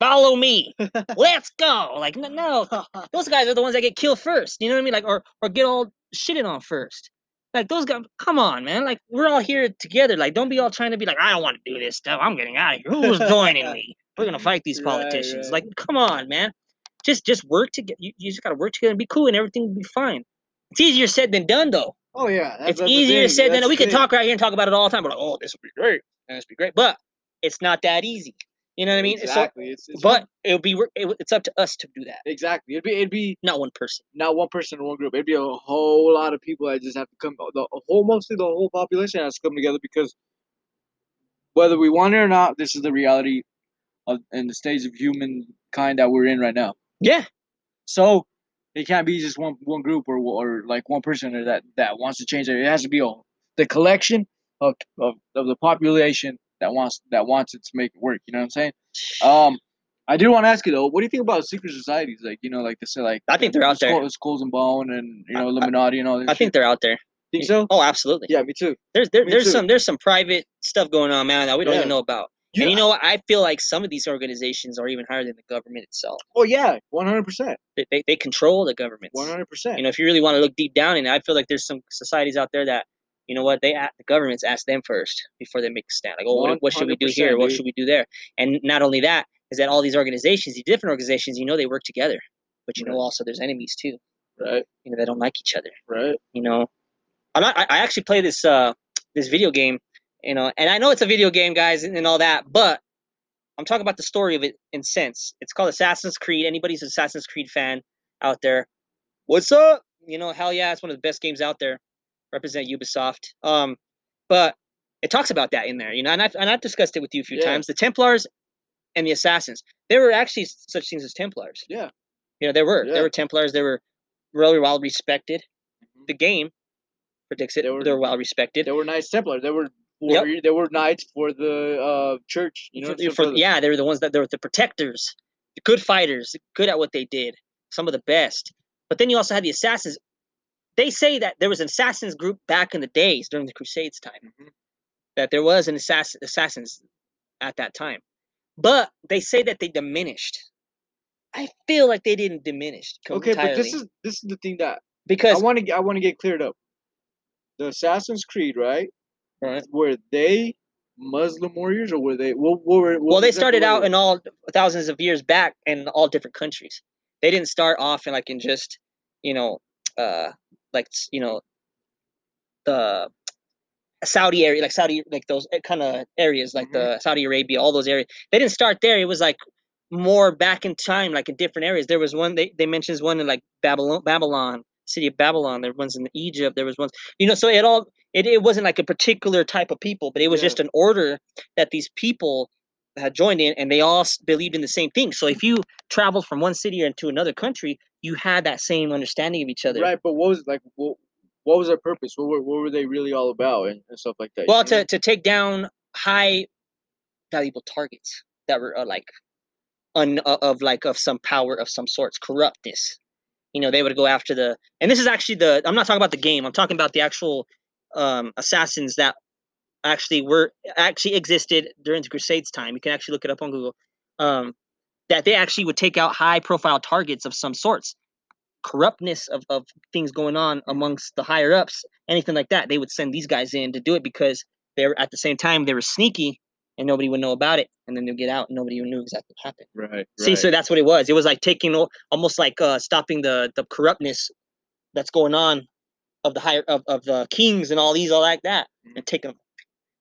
[SPEAKER 3] follow me. (laughs) Let's go. Like, no, no, (laughs) those guys are the ones that get killed first. You know what I mean? Like, or or get all shitted on first. Like those guys, come on, man. Like we're all here together. Like, don't be all trying to be like, I don't want to do this stuff. I'm getting out of here. Who's joining me? We're gonna fight these (laughs)
[SPEAKER 4] Right,
[SPEAKER 3] politicians.
[SPEAKER 4] right.
[SPEAKER 3] Like, come on, man. Just just work together. You, you just gotta work together and be cool, and everything will be fine. It's easier said than done, though.
[SPEAKER 4] Oh yeah. That's,
[SPEAKER 3] it's
[SPEAKER 4] that's
[SPEAKER 3] easier said than we could talk right here and talk about it all the time. We're like, oh, this would be great, and this would be great, but it's not that easy. You know what I mean? So,
[SPEAKER 4] Exactly. it's, it's
[SPEAKER 3] but it'll be it, it's up to us to do that,
[SPEAKER 4] exactly. It'd be it'd be
[SPEAKER 3] not one person.
[SPEAKER 4] not one person in one group. It'd be a whole lot of people that just have to come. The whole mostly the whole population has to come together because whether we want it or not, this is the reality of in the stage of humankind that we're in right now.
[SPEAKER 3] Yeah,
[SPEAKER 4] So it can't be just one one group or or like one person or that that wants to change it. It has to be a, the collection of, of of the population that wants that wants it to make it work. You know what I'm saying? Um, I do want to ask you though, what do you think about secret societies? Like you know, like they say like
[SPEAKER 3] I think they're out there.
[SPEAKER 4] Skull, Skulls and Bone and you know Illuminati and all that.
[SPEAKER 3] I think they're out there.
[SPEAKER 4] think so.
[SPEAKER 3] Oh, absolutely.
[SPEAKER 4] Yeah, me too.
[SPEAKER 3] There's there,
[SPEAKER 4] me
[SPEAKER 3] there's
[SPEAKER 4] too.
[SPEAKER 3] some there's some private stuff going on, man, that we don't
[SPEAKER 4] Yeah.
[SPEAKER 3] even know about. And you know what? I feel like some of these organizations are even higher than the government itself.
[SPEAKER 4] Oh yeah, one hundred percent,
[SPEAKER 3] They, they, control the government.
[SPEAKER 4] one hundred percent.
[SPEAKER 3] You know, if you really want to look deep down in it, I feel like there's some societies out there that, you know what, they the governments ask them first before they make a stand. Like, oh, what, what should we do
[SPEAKER 4] 100%,
[SPEAKER 3] here? What should we do there? And not only that, is that all these organizations, these different organizations, you know, they work together, but you know also there's enemies too.
[SPEAKER 4] Right,
[SPEAKER 3] You know, they don't like each other.
[SPEAKER 4] right.
[SPEAKER 3] You know, I'm not, I, I actually play this uh this video game, you know, and I know it's a video game, guys, and, and all that, but I'm talking about the story of it in sense. It's called Assassin's Creed. Anybody's an Assassin's Creed fan out there, what's up? You know, hell yeah, it's one of the best games out there. Represent Ubisoft. Um, but it talks about that in there, you know, and I've and I've discussed it with you a few
[SPEAKER 4] Yeah.
[SPEAKER 3] times. The Templars and the Assassins. There were actually such things as Templars.
[SPEAKER 4] Yeah.
[SPEAKER 3] You know, there were
[SPEAKER 4] Yeah.
[SPEAKER 3] there were Templars. They were really well respected.
[SPEAKER 4] Mhm.
[SPEAKER 3] The game predicts it.
[SPEAKER 4] They
[SPEAKER 3] They
[SPEAKER 4] were-
[SPEAKER 3] were, they're well respected.
[SPEAKER 4] They were nice Templars. They were
[SPEAKER 3] Yep.
[SPEAKER 4] warrior, they were knights for the uh church. You know,
[SPEAKER 3] For-
[SPEAKER 4] so
[SPEAKER 3] for-
[SPEAKER 4] for the-
[SPEAKER 3] yeah, they were the ones that they were the protectors, the good fighters, good at what they did, some of the best. But then you also had the assassins. They say that there was an assassins group back in the days during the Crusades time.
[SPEAKER 4] Mhm.
[SPEAKER 3] That there was an assassin assassins at that time, but they say that they diminished. I feel like they didn't diminish.
[SPEAKER 4] Okay, but this is this is the thing that
[SPEAKER 3] because I
[SPEAKER 4] want to I want to get cleared up. The Assassin's Creed, right?
[SPEAKER 3] Right.
[SPEAKER 4] Were they Muslim warriors or were they? What, what were? What
[SPEAKER 3] well, they started out in all thousands of years back in all different countries. They didn't start off in like in just you know uh like you know the Saudi area, like Saudi, like those kind of areas, like
[SPEAKER 4] Mhm.
[SPEAKER 3] the Saudi Arabia, all those areas. They didn't start there. It was like more back in time, like in different areas. There was one they they mentions one in like Babylon, Babylon, city of Babylon. There was ones in Egypt. There was ones, you know. So it all it, it wasn't like a particular type of people, but it was
[SPEAKER 4] Yeah.
[SPEAKER 3] just an order that these people had joined in, and they all believed in the same thing. So if you traveled from one city into another country, you had that same understanding of each other.
[SPEAKER 4] Right, but what was like what, what was their purpose? What were what were they really all about and, and stuff like that?
[SPEAKER 3] Well,
[SPEAKER 4] know?
[SPEAKER 3] to to take down high valuable targets that were uh, like un uh, of like of some power of some sorts, corruptness. You know, they would go after the and this is actually the I'm not talking about the game. I'm talking about the actual um assassins that actually were actually existed during the Crusades time. You can actually look it up on Google. Um that they actually would take out high profile targets of some sorts. Corruptness of, of things going on amongst the higher ups, anything like that, they would send these guys in to do it because they were at the same time they were sneaky and nobody would know about it, and then they'd get out and nobody knew exactly what happened.
[SPEAKER 4] right,
[SPEAKER 3] See, so that's what it was. It was like taking almost like uh, stopping the the corruptness that's going on of the higher of, of the kings and all these all like that,
[SPEAKER 4] Mhm.
[SPEAKER 3] and taking them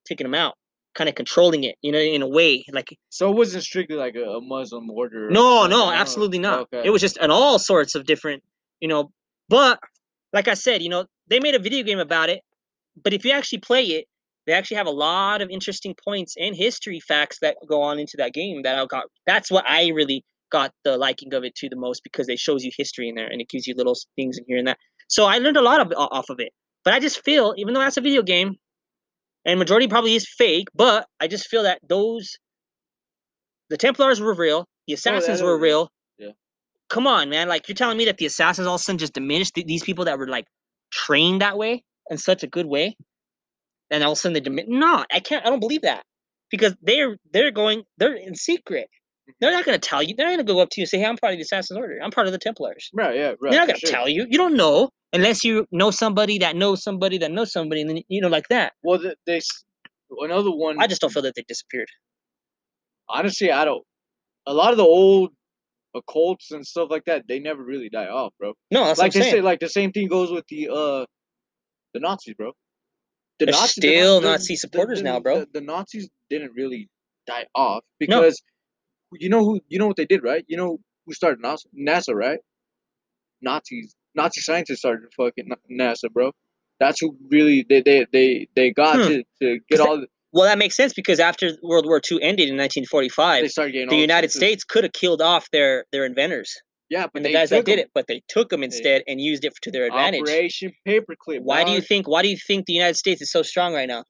[SPEAKER 3] taking them out, kind of controlling it, you know, in a way. Like
[SPEAKER 4] so it wasn't strictly like a, a Muslim order.
[SPEAKER 3] no, no, absolutely not.
[SPEAKER 4] Okay.
[SPEAKER 3] It was just an all sorts of different, you know. But like I said, you know, they made a video game about it, but if you actually play it, they actually have a lot of interesting points and history facts that go on into that game. That I got. That's what I really got the liking of it to the most because it shows you history in there and it gives you little things in here and that. So I learned a lot of, off of it. But I just feel, even though that's a video game, and majority probably is fake, but I just feel that those, the Templars were real, the assassins were real.
[SPEAKER 4] yeah.
[SPEAKER 3] Come on, man! Like you're telling me that the assassins all of a sudden just diminished th- these people that were like trained that way in such a good way, and all of a sudden they diminish. No, I can't. I don't believe that because they're they're going they're in secret. They're not going to tell you. They're not going to go up to you and say, "Hey, I'm part of the Assassin's Order. I'm part of the Templars."
[SPEAKER 4] Right, yeah, right.
[SPEAKER 3] They're not going to
[SPEAKER 4] sure.
[SPEAKER 3] tell you. You don't know unless you know somebody that knows somebody that knows somebody, and then you know like that.
[SPEAKER 4] Well, th- they another one.
[SPEAKER 3] I just don't feel that they disappeared.
[SPEAKER 4] honestly, I don't. A lot of the old occults and stuff like that, they never really die off, bro.
[SPEAKER 3] No, that's
[SPEAKER 4] like
[SPEAKER 3] what I'm
[SPEAKER 4] they
[SPEAKER 3] saying.
[SPEAKER 4] say, like the same thing goes with the uh, the Nazis, bro. The
[SPEAKER 3] There's
[SPEAKER 4] Nazi- the
[SPEAKER 3] still
[SPEAKER 4] the-
[SPEAKER 3] Nazi supporters
[SPEAKER 4] the-
[SPEAKER 3] now, bro.
[SPEAKER 4] The, the Nazis didn't really die off because you know who you know what they did, right? You know who started NASA, NASA right? Nazis, Nazi scientists started fucking NASA, bro. That's who really they they they, they got
[SPEAKER 3] Hmm.
[SPEAKER 4] to, to get all. The,
[SPEAKER 3] Well, that makes sense because after World War II ended in 1945,
[SPEAKER 4] they started getting
[SPEAKER 3] the United
[SPEAKER 4] sensors.
[SPEAKER 3] States could have killed off their their inventors
[SPEAKER 4] Yeah, but
[SPEAKER 3] and the
[SPEAKER 4] they
[SPEAKER 3] guys that
[SPEAKER 4] did
[SPEAKER 3] did
[SPEAKER 4] 'em.
[SPEAKER 3] it, but they took them instead and used it to their advantage.
[SPEAKER 4] Operation Paperclip.
[SPEAKER 3] Why do you think? Why do you think the United States is so strong right now,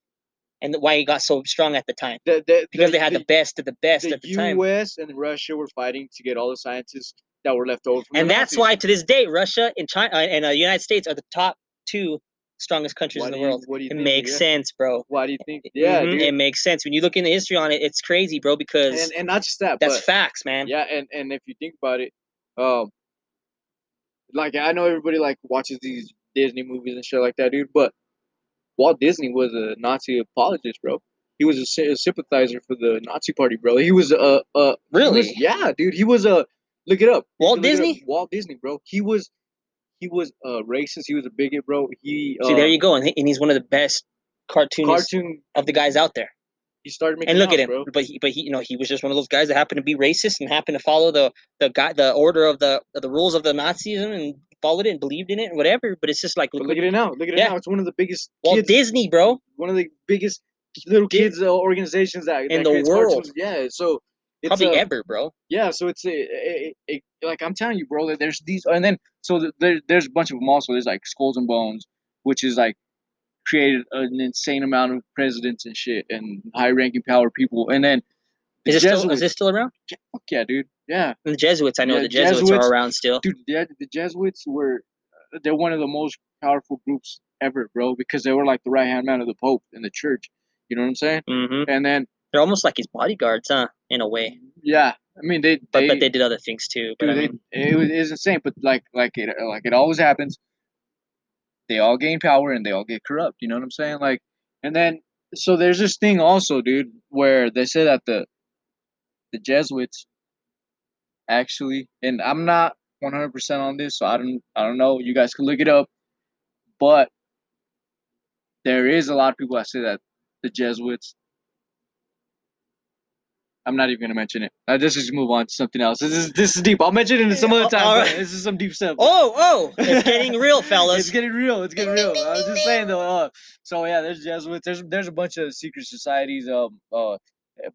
[SPEAKER 3] and why it got so strong at the time?
[SPEAKER 4] the, the,
[SPEAKER 3] Because they had the, best of the best
[SPEAKER 4] the
[SPEAKER 3] at the time, The
[SPEAKER 4] U.S. and Russia were fighting to get all the scientists that were left over. From
[SPEAKER 3] and that's
[SPEAKER 4] Nazis.
[SPEAKER 3] why to this day, Russia and China uh, and uh, United States are the top two strongest countries
[SPEAKER 4] Why
[SPEAKER 3] in the
[SPEAKER 4] do you-
[SPEAKER 3] world.
[SPEAKER 4] what do you
[SPEAKER 3] It
[SPEAKER 4] think,
[SPEAKER 3] makes
[SPEAKER 4] yeah?
[SPEAKER 3] sense, bro.
[SPEAKER 4] Why do you think? Yeah,
[SPEAKER 3] Mhm,
[SPEAKER 4] dude.
[SPEAKER 3] it makes sense when you look into history on it. It's crazy, bro, because
[SPEAKER 4] and and not just that,
[SPEAKER 3] that's
[SPEAKER 4] but
[SPEAKER 3] facts, man.
[SPEAKER 4] yeah, and and if you think about it, um, like I know everybody like watches these Disney movies and shit like that, dude. But Walt Disney was a Nazi apologist, bro. He was a, sy- a sympathizer for the Nazi Party, bro. He was a, a he was-
[SPEAKER 3] Really?
[SPEAKER 4] yeah, dude. He was a look it up.
[SPEAKER 3] Walt
[SPEAKER 4] it up.
[SPEAKER 3] Disney?
[SPEAKER 4] Walt Disney, bro. He was he was a racist. He was a bigot, bro. He
[SPEAKER 3] See, there
[SPEAKER 4] uh,
[SPEAKER 3] you go, and, he, and he's one of the best cartoonists
[SPEAKER 4] cartoon.
[SPEAKER 3] of the guys out there.
[SPEAKER 4] He started making
[SPEAKER 3] And look at him,
[SPEAKER 4] bro.
[SPEAKER 3] but he, but he, you know, he was just one of those guys that happened to be racist and happened to follow the the guy, the order of the of the rules of the Nazism and followed it and believed in it and whatever. But it's just like look,
[SPEAKER 4] look at it now. Look at it
[SPEAKER 3] Yeah.
[SPEAKER 4] now. It's one of the biggest
[SPEAKER 3] Walt
[SPEAKER 4] kids,
[SPEAKER 3] Disney, bro.
[SPEAKER 4] one of the biggest little kids uh, organizations that
[SPEAKER 3] In
[SPEAKER 4] that
[SPEAKER 3] the world.
[SPEAKER 4] cartoons. Yeah, so it's
[SPEAKER 3] Probably
[SPEAKER 4] uh,
[SPEAKER 3] ever, bro.
[SPEAKER 4] yeah, so it's a, a, a, a- like I'm telling you, bro. That there's these, and then so th- there, there's a bunch of them also. There's like Skulls and Bones, which is like created an insane amount of presidents and shit and high-ranking power people, and then the
[SPEAKER 3] Is it still is this still around?
[SPEAKER 4] Fuck yeah, dude. Yeah,
[SPEAKER 3] And the Jesuits, I know
[SPEAKER 4] Yeah,
[SPEAKER 3] the Jesuits,
[SPEAKER 4] Jesuits-
[SPEAKER 3] are around still.
[SPEAKER 4] dude. The, the Jesuits were they're one of the most powerful groups ever, bro, because they were like the right hand man of the Pope in the church. You know what I'm saying?
[SPEAKER 3] hmm
[SPEAKER 4] And then
[SPEAKER 3] They're almost like his bodyguards, huh? In a way,
[SPEAKER 4] yeah, I mean they
[SPEAKER 3] but
[SPEAKER 4] they,
[SPEAKER 3] but they did other things too. But
[SPEAKER 4] dude,
[SPEAKER 3] I
[SPEAKER 4] they it was it's insane. But like like it like it always happens. They all gain power and they all get corrupt. You know what I'm saying? Like, and then so there's this thing also, dude, where they say that the the Jesuits actually, and I'm not 100 percent on this, so I don't I don't know. You guys can look it up, but there is a lot of people that say that the Jesuits. I'm not even gonna mention it. Uh, let's just move on to something else. This is this is deep. I'll mention it in some other time.
[SPEAKER 3] right.
[SPEAKER 4] This is some deep stuff.
[SPEAKER 3] oh oh, it's getting real, fellas.
[SPEAKER 4] It's getting real. It's getting real. I was just saying though. Uh, so yeah, there's Jesuits. There's there's a bunch of secret societies. Um. Uh.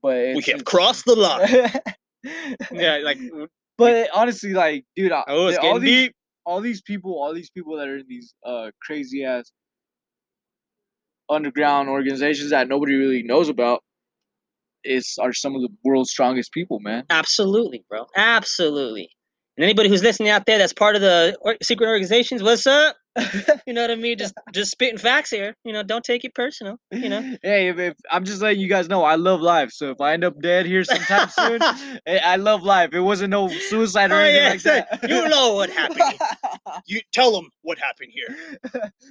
[SPEAKER 4] But
[SPEAKER 3] we have crossed the line. (laughs)
[SPEAKER 4] yeah.
[SPEAKER 3] like
[SPEAKER 4] But honestly, like, dude, I-
[SPEAKER 3] oh,
[SPEAKER 4] all these
[SPEAKER 3] deep.
[SPEAKER 4] all these people, all these people that are in these uh crazy ass underground organizations that nobody really knows about is are some of the world's strongest people, man.
[SPEAKER 3] Absolutely, bro. Absolutely. And anybody who's listening out there that's part of the or- secret organizations, what's up? (laughs) You know what I mean? Just (laughs) just spitting facts here. You know, don't take it personal. You know. (laughs)
[SPEAKER 4] hey, if, if I'm just letting you guys know, I love life. So if I end up dead here sometime soon, eh, I love life. It wasn't no suicide or
[SPEAKER 3] Oh,
[SPEAKER 4] anything
[SPEAKER 3] yeah,
[SPEAKER 4] like that.
[SPEAKER 3] "You know what happened You tell them what happened here.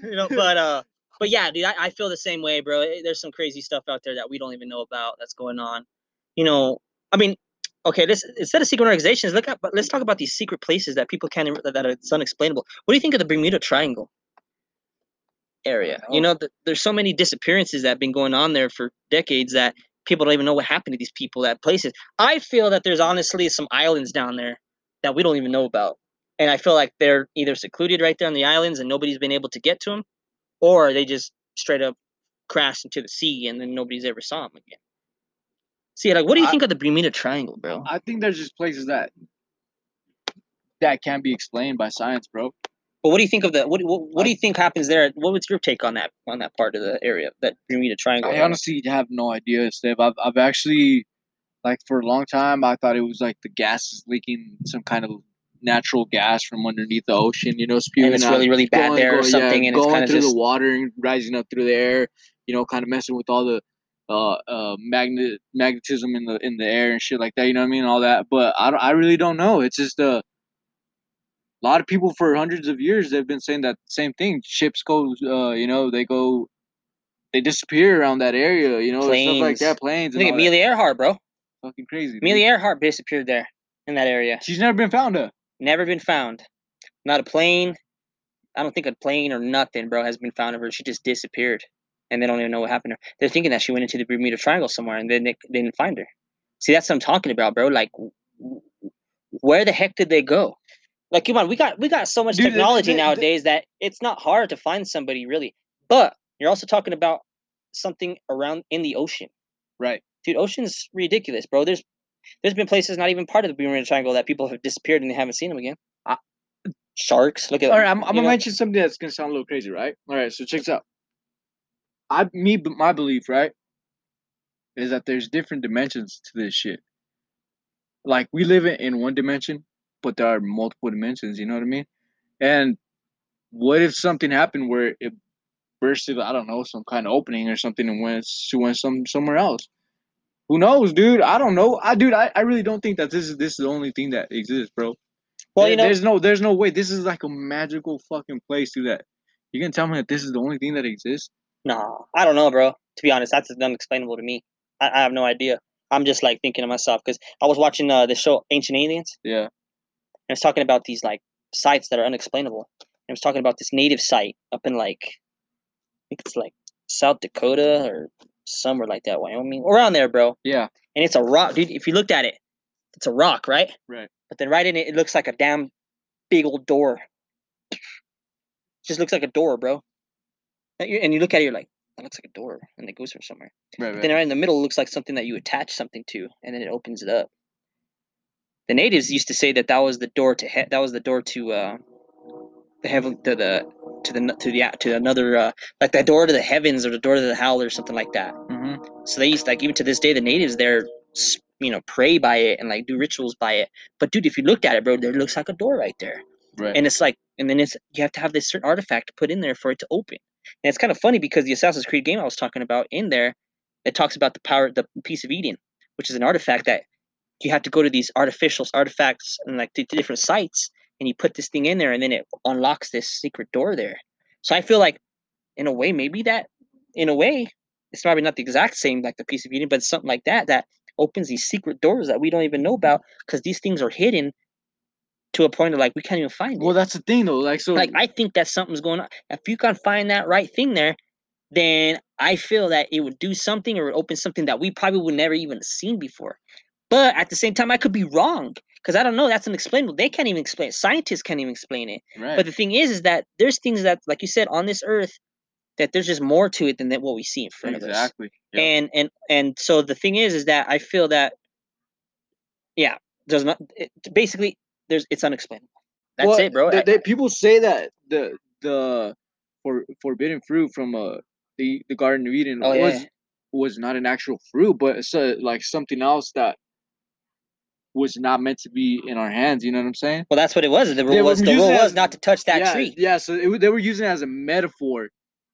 [SPEAKER 3] You know, but uh, but yeah, dude, I, I feel the same way, bro. Eh, There's some crazy stuff out there that we don't even know about that's going on. You know, I mean, okay, let's instead of secret organizations, look at but let's talk about these secret places that people can't that are it's unexplainable. What do you think of the Bermuda Triangle area? You oh.
[SPEAKER 4] know.
[SPEAKER 3] know, th- there's so many disappearances that have been going on there for decades that people don't even know what happened to these people at places. I feel that there's honestly some islands down there that we don't even know about. And I feel like they're either secluded right there on the islands and nobody's been able to get to them, or they just straight up crashed into the sea, and then nobody's ever saw them again. See, like, what do you
[SPEAKER 4] I-
[SPEAKER 3] think of the Bermuda Triangle, bro?
[SPEAKER 4] I think there's just places that that can't be explained by science, bro.
[SPEAKER 3] But what do you think of the what? What, what do you think happens there? What was your take on that on that part of the area, that Bermuda Triangle?
[SPEAKER 4] I
[SPEAKER 3] area?
[SPEAKER 4] honestly have no idea, Steve. I've I've actually like for a long time I thought it was like the gas is leaking some kind of natural gas from underneath the ocean, you know, spewing
[SPEAKER 3] and it's
[SPEAKER 4] out,
[SPEAKER 3] really really bad
[SPEAKER 4] going-
[SPEAKER 3] there or
[SPEAKER 4] going- yeah,
[SPEAKER 3] something, and it's
[SPEAKER 4] going
[SPEAKER 3] kind of
[SPEAKER 4] through
[SPEAKER 3] just
[SPEAKER 4] the water and rising up through the air, you know, kind of messing with all the uh uh magnet magnetism in the in the air and shit like that, you know what I mean, all that. But I I really don't know. It's just uh a lot of people for hundreds of years they've been saying that same thing. Ships go, uh, you know, they go, they disappear around that area, you know, stuff like that. Planes,
[SPEAKER 3] look at
[SPEAKER 4] all that.
[SPEAKER 3] Amelia Earhart, bro.
[SPEAKER 4] fucking crazy. dude.
[SPEAKER 3] Amelia Earhart disappeared there in that area.
[SPEAKER 4] she's never been found. Uh.
[SPEAKER 3] Never been found. Not a plane. I don't think a plane or nothing, bro, has been found of her. She just disappeared, and they don't even know what happened to her. They're thinking that she went into the Bermuda Triangle somewhere, and then they, they didn't find her. See, that's what I'm talking about, bro. Like, where the heck did they go? Like, come on, we got we got so much
[SPEAKER 4] Dude,
[SPEAKER 3] technology
[SPEAKER 4] the- the-
[SPEAKER 3] nowadays that it's not hard to find somebody really. But you're also talking about something around in the ocean,
[SPEAKER 4] Right.
[SPEAKER 3] dude. Ocean's ridiculous, bro. There's there's been places not even part of the Bermuda Triangle that people have disappeared and they haven't seen them again.
[SPEAKER 4] I-
[SPEAKER 3] Sharks. Look at
[SPEAKER 4] All right, I'm, I'm gonna
[SPEAKER 3] know-
[SPEAKER 4] mention something that's gonna sound a little crazy, right? All right, so check this out. I me b- my belief, right, is that there's different dimensions to this shit. Like we live in, in one dimension, but there are multiple dimensions. You know what I mean? And what if something happened where it bursted? I don't know, some kind of opening or something, and went she went some somewhere else. Who knows, dude? I don't know. I dude, I, I really don't think that this is this is the only thing that exists, bro.
[SPEAKER 3] Well,
[SPEAKER 4] There-
[SPEAKER 3] you know,
[SPEAKER 4] there's no, there's no way. This is like a magical fucking place to that. You can tell me that this is the only thing that exists?
[SPEAKER 3] No, I don't know, bro. To be honest, that's unexplainable to me. I, I have no idea. I'm just like thinking to myself because I was watching uh, the show Ancient Aliens,
[SPEAKER 4] Yeah.
[SPEAKER 3] and it's talking about these like sites that are unexplainable. And it was talking about this native site up in like, I think it's like South Dakota or somewhere like that, Wyoming, around there, bro.
[SPEAKER 4] Yeah.
[SPEAKER 3] And it's a rock, dude. If you looked at it, it's a rock, right?
[SPEAKER 4] Right.
[SPEAKER 3] But then right in it, it looks like a damn big old door. Just looks like a door, bro. And you, look at it, you're like, that looks like a door, and it goes from somewhere.
[SPEAKER 4] Right.
[SPEAKER 3] But then right in the middle looks like something that you attach something to, and then it opens it up. The natives used to say that that was the door to he- that was the door to uh, the heaven to the to the to the to another uh, like the door to the heavens or the door to the hell or something like that.
[SPEAKER 4] hmm
[SPEAKER 3] So they used like even to this day the natives there you know pray by it and like do rituals by it. But dude, if you looked at it, bro, there looks like a door right there
[SPEAKER 4] Right.
[SPEAKER 3] and it's like and then it's you have to have this certain artifact to put in there for it to open and it's kind of funny because the assassin's creed game i was talking about in there it talks about the power the piece of eden which is an artifact that you have to go to these artificial artifacts and like to, to different sites and you put this thing in there and then it unlocks this secret door there. So i feel like in a way maybe that in a way it's probably not the exact same like the piece of eden but something like that that opens these secret doors that we don't even know about because these things are hidden to a point of like we can't even find it
[SPEAKER 4] Well, that's the thing, though. Like, so.
[SPEAKER 3] like I think that something's going on. If you can find that right thing there, then I feel that it would do something or open something that we probably would never even seen before. But at the same time, I could be wrong because I don't know. That's unexplainable. They can't even explain it. Scientists can't even explain it.
[SPEAKER 4] right.
[SPEAKER 3] But the thing is, is that there's things that, like you said, on this earth, that there's just more to it than that what we see in front of us
[SPEAKER 4] exactly. Yeah.
[SPEAKER 3] and and and so the thing is is that i feel that yeah there's not it, basically there's it's unexplainable that's
[SPEAKER 4] Well,
[SPEAKER 3] it bro
[SPEAKER 4] They,
[SPEAKER 3] I-
[SPEAKER 4] they- people say that the the for forbidden fruit from uh the the Garden of Eden
[SPEAKER 3] Oh,
[SPEAKER 4] was
[SPEAKER 3] yeah.
[SPEAKER 4] was not an actual fruit, but it's uh, like something else that was not meant to be in our hands. You know what I'm saying?
[SPEAKER 3] well that's what it was the rule was the rule was
[SPEAKER 4] as-
[SPEAKER 3] not to touch that
[SPEAKER 4] yeah,
[SPEAKER 3] tree
[SPEAKER 4] Yeah, so it, they were using it as a metaphor,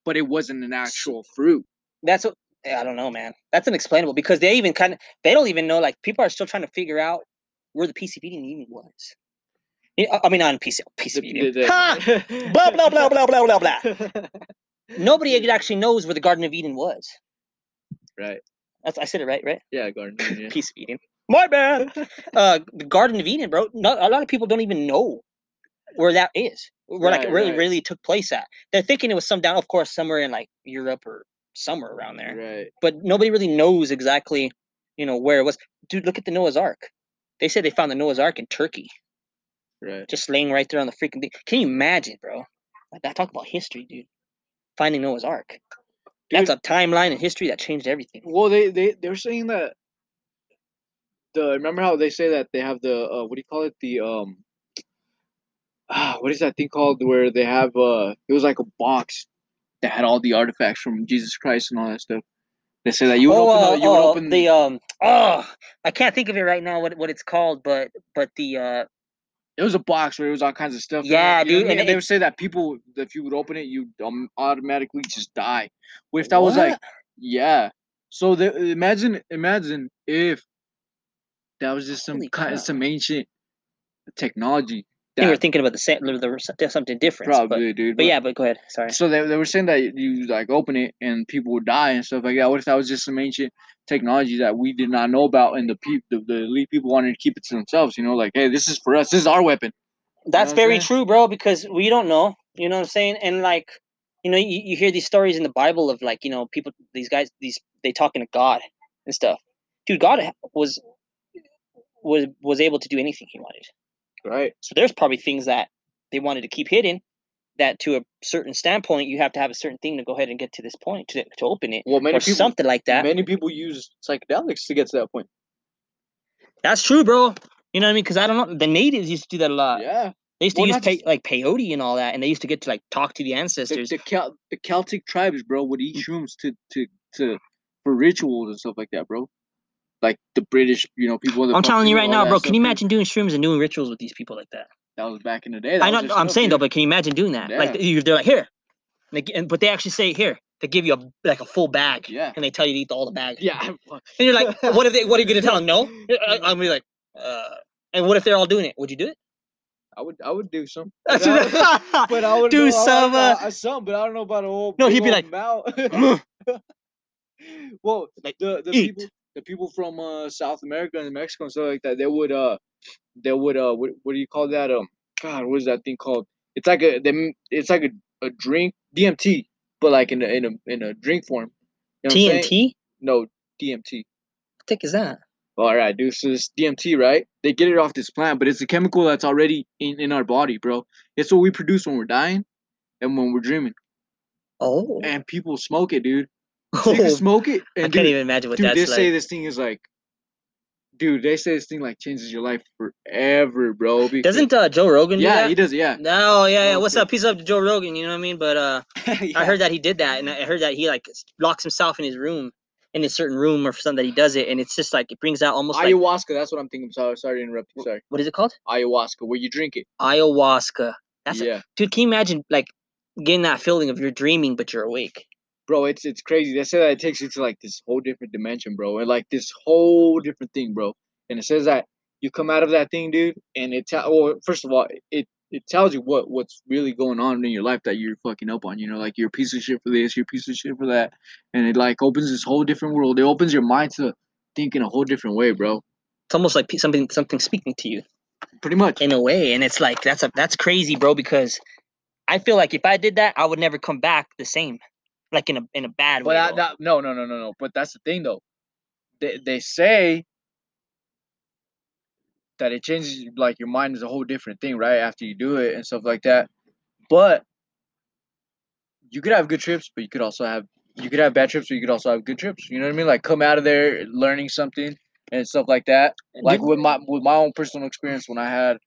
[SPEAKER 4] but it wasn't an actual fruit.
[SPEAKER 3] that's what i don't know man that's unexplainable because they even kind of they don't even know like people are still trying to figure out where the eating even was i mean not piece, piece of
[SPEAKER 4] The-
[SPEAKER 3] eating
[SPEAKER 4] the- the-
[SPEAKER 3] ha! (laughs) blah blah blah blah blah blah blah (laughs) nobody actually knows where the garden of eden was
[SPEAKER 4] right.
[SPEAKER 3] that's i said it right right
[SPEAKER 4] Yeah, Garden of Eden. (laughs) Yeah.
[SPEAKER 3] piece of Eden. My bad. uh, the Garden of Eden, bro. Not, a lot of people don't even know where that is. Where like it really,
[SPEAKER 4] right.
[SPEAKER 3] really took place at. They're thinking it was some down, of course, somewhere in like Europe or somewhere around there.
[SPEAKER 4] Right.
[SPEAKER 3] But nobody really knows exactly, you know, where it was. Dude, look at the Noah's Ark. They said they found the Noah's Ark in Turkey,
[SPEAKER 4] Right.
[SPEAKER 3] just laying right there on the freaking thing. Can you imagine, bro? Like that. Talk about history, dude. Finding Noah's Ark. That's a timeline in history that changed everything.
[SPEAKER 4] Well, they they they're saying that the remember how they say that they have the uh, what do you call it the um ah, what is that thing called where they have uh it was like a box that had all the artifacts from Jesus Christ and all that stuff. They say that you would
[SPEAKER 3] oh,
[SPEAKER 4] open
[SPEAKER 3] uh,
[SPEAKER 4] the, you would
[SPEAKER 3] oh,
[SPEAKER 4] open
[SPEAKER 3] the um oh I can't think of it right now what what it's called, but but the uh
[SPEAKER 4] it was a box where it was all kinds of stuff.
[SPEAKER 3] Yeah, dude, and
[SPEAKER 4] And they
[SPEAKER 3] it-
[SPEAKER 4] would say that people, if you would open it, you um, automatically just die. What if that was like, yeah? So the, imagine, imagine if that was just some
[SPEAKER 3] Holy
[SPEAKER 4] some ancient technology.
[SPEAKER 3] I think we're thinking about the same was something different. But,
[SPEAKER 4] probably, dude.
[SPEAKER 3] but yeah, but go ahead. Sorry.
[SPEAKER 4] So they, they were saying that you like open it and people would die and stuff like that. What if that was just some ancient technology that we did not know about and the people, the, the elite people wanted to keep it to themselves? You know, like, hey, this is for us. This is our weapon.
[SPEAKER 3] That's
[SPEAKER 4] what I'm
[SPEAKER 3] very true, bro, because we don't know. You know what I'm saying? And like, you know, you, you hear these stories in the Bible of like, you know, people, these guys, these they talking to God and stuff. Dude, God was was was able to do anything he wanted.
[SPEAKER 4] Right.
[SPEAKER 3] So there's probably things that they wanted to keep hidden. That to a certain standpoint, you have to have a certain thing to go ahead and get to this point to to open it
[SPEAKER 4] Well, many
[SPEAKER 3] or
[SPEAKER 4] people,
[SPEAKER 3] something like that.
[SPEAKER 4] many people use psychedelics to get to that point.
[SPEAKER 3] That's true, bro. You know what I mean? Because I don't know. The natives used to do that a lot.
[SPEAKER 4] yeah.
[SPEAKER 3] They used to
[SPEAKER 4] Well,
[SPEAKER 3] use pay,
[SPEAKER 4] just-
[SPEAKER 3] like peyote and all that, and they used to get to like talk to the
[SPEAKER 4] The,
[SPEAKER 3] ancestors.
[SPEAKER 4] the, Cal- the Celtic tribes, bro, would eat
[SPEAKER 3] Mm.
[SPEAKER 4] shrooms to, to, to for rituals and stuff like that, bro. Like the British, you know, people.
[SPEAKER 3] I'm telling you right now, bro. Can you imagine doing shrooms and doing rituals with these people like that?
[SPEAKER 4] That was back in the day. That
[SPEAKER 3] I know. I'm
[SPEAKER 4] stuff,
[SPEAKER 3] saying though, but can you imagine doing that? Like
[SPEAKER 4] Yeah.
[SPEAKER 3] you, they're like here, they, and, but they actually say here. They give you a like a full bag,
[SPEAKER 4] Yeah.
[SPEAKER 3] and they tell you to eat all the bag.
[SPEAKER 4] Yeah.
[SPEAKER 3] And you're like, what if they? What are you gonna tell them? No. (laughs) I, I'm be like, uh. And what if they're all doing it? Would you do it?
[SPEAKER 4] I would. I would do some. (laughs) But I,
[SPEAKER 3] right. (laughs)
[SPEAKER 4] but I would
[SPEAKER 3] Do
[SPEAKER 4] know- I- I
[SPEAKER 3] some,
[SPEAKER 4] know-
[SPEAKER 3] uh,
[SPEAKER 4] I- some, but I don't know about a whole.
[SPEAKER 3] No, he'd be like,
[SPEAKER 4] well,
[SPEAKER 3] Like,
[SPEAKER 4] the the
[SPEAKER 3] eat.
[SPEAKER 4] people the people from uh South America and Mexico and stuff like that, they would uh they would uh what, what do you call that um God what is that thing called? It's like a them it's like a, a drink DMT, but like in a in a in a drink form. You know. No DMT.
[SPEAKER 3] What the heck is that?
[SPEAKER 4] All right, dude. So it's DMT, right? They get it off this plant, but it's a chemical that's already in, in our body, bro. It's what we produce when we're dying and when we're dreaming.
[SPEAKER 3] Oh,
[SPEAKER 4] And people smoke it, dude. They can smoke it.
[SPEAKER 3] I
[SPEAKER 4] And
[SPEAKER 3] can't even imagine what
[SPEAKER 4] dude, they
[SPEAKER 3] that's
[SPEAKER 4] say this thing is like, dude, they say this thing like changes your life forever, bro. because-
[SPEAKER 3] Doesn't uh, Joe Rogan do
[SPEAKER 4] yeah,
[SPEAKER 3] that?
[SPEAKER 4] he does, yeah.
[SPEAKER 3] No, yeah, yeah.
[SPEAKER 4] Oh,
[SPEAKER 3] What's up? Peace up to Joe Rogan. You know what I mean? But uh, (laughs) I heard that he did that, and I heard that he like locks himself in his room, in a certain room or something that he does it, and it's just like it brings out almost like
[SPEAKER 4] ayahuasca. That's what I'm thinking. Sorry, sorry to interrupt you. Sorry,
[SPEAKER 3] what is it called?
[SPEAKER 4] ayahuasca, where you drink it.
[SPEAKER 3] Ayahuasca. That's a,
[SPEAKER 4] yeah,
[SPEAKER 3] dude. Can you imagine like getting that feeling of you're dreaming but you're awake?
[SPEAKER 4] Bro, it's it's crazy. They say that it takes you to like this whole different dimension, bro, and like this whole different thing, bro. And it says that you come out of that thing, dude, and it tell. Well, first of all, it it tells you what what's really going on in your life that you're fucking up on. You know, like you're a piece of shit for this, you're a piece of shit for that, and it like opens this whole different world. It opens your mind to think in a whole different way, bro.
[SPEAKER 3] It's almost like something something speaking to you
[SPEAKER 4] Pretty much.
[SPEAKER 3] in a way, and it's like that's a that's crazy, bro. Because I feel like if I did that, I would never come back the same, like in a in a bad
[SPEAKER 4] But
[SPEAKER 3] way.
[SPEAKER 4] that no no no no no. But that's the thing though. They they say that it changes like your mind is a whole different thing, right? After you do it and stuff like that. But you could have good trips, but you could also have you could have bad trips, but you could also have good trips. You know what I mean? Like come out of there learning something and stuff like that. Like with my with my own personal experience when I had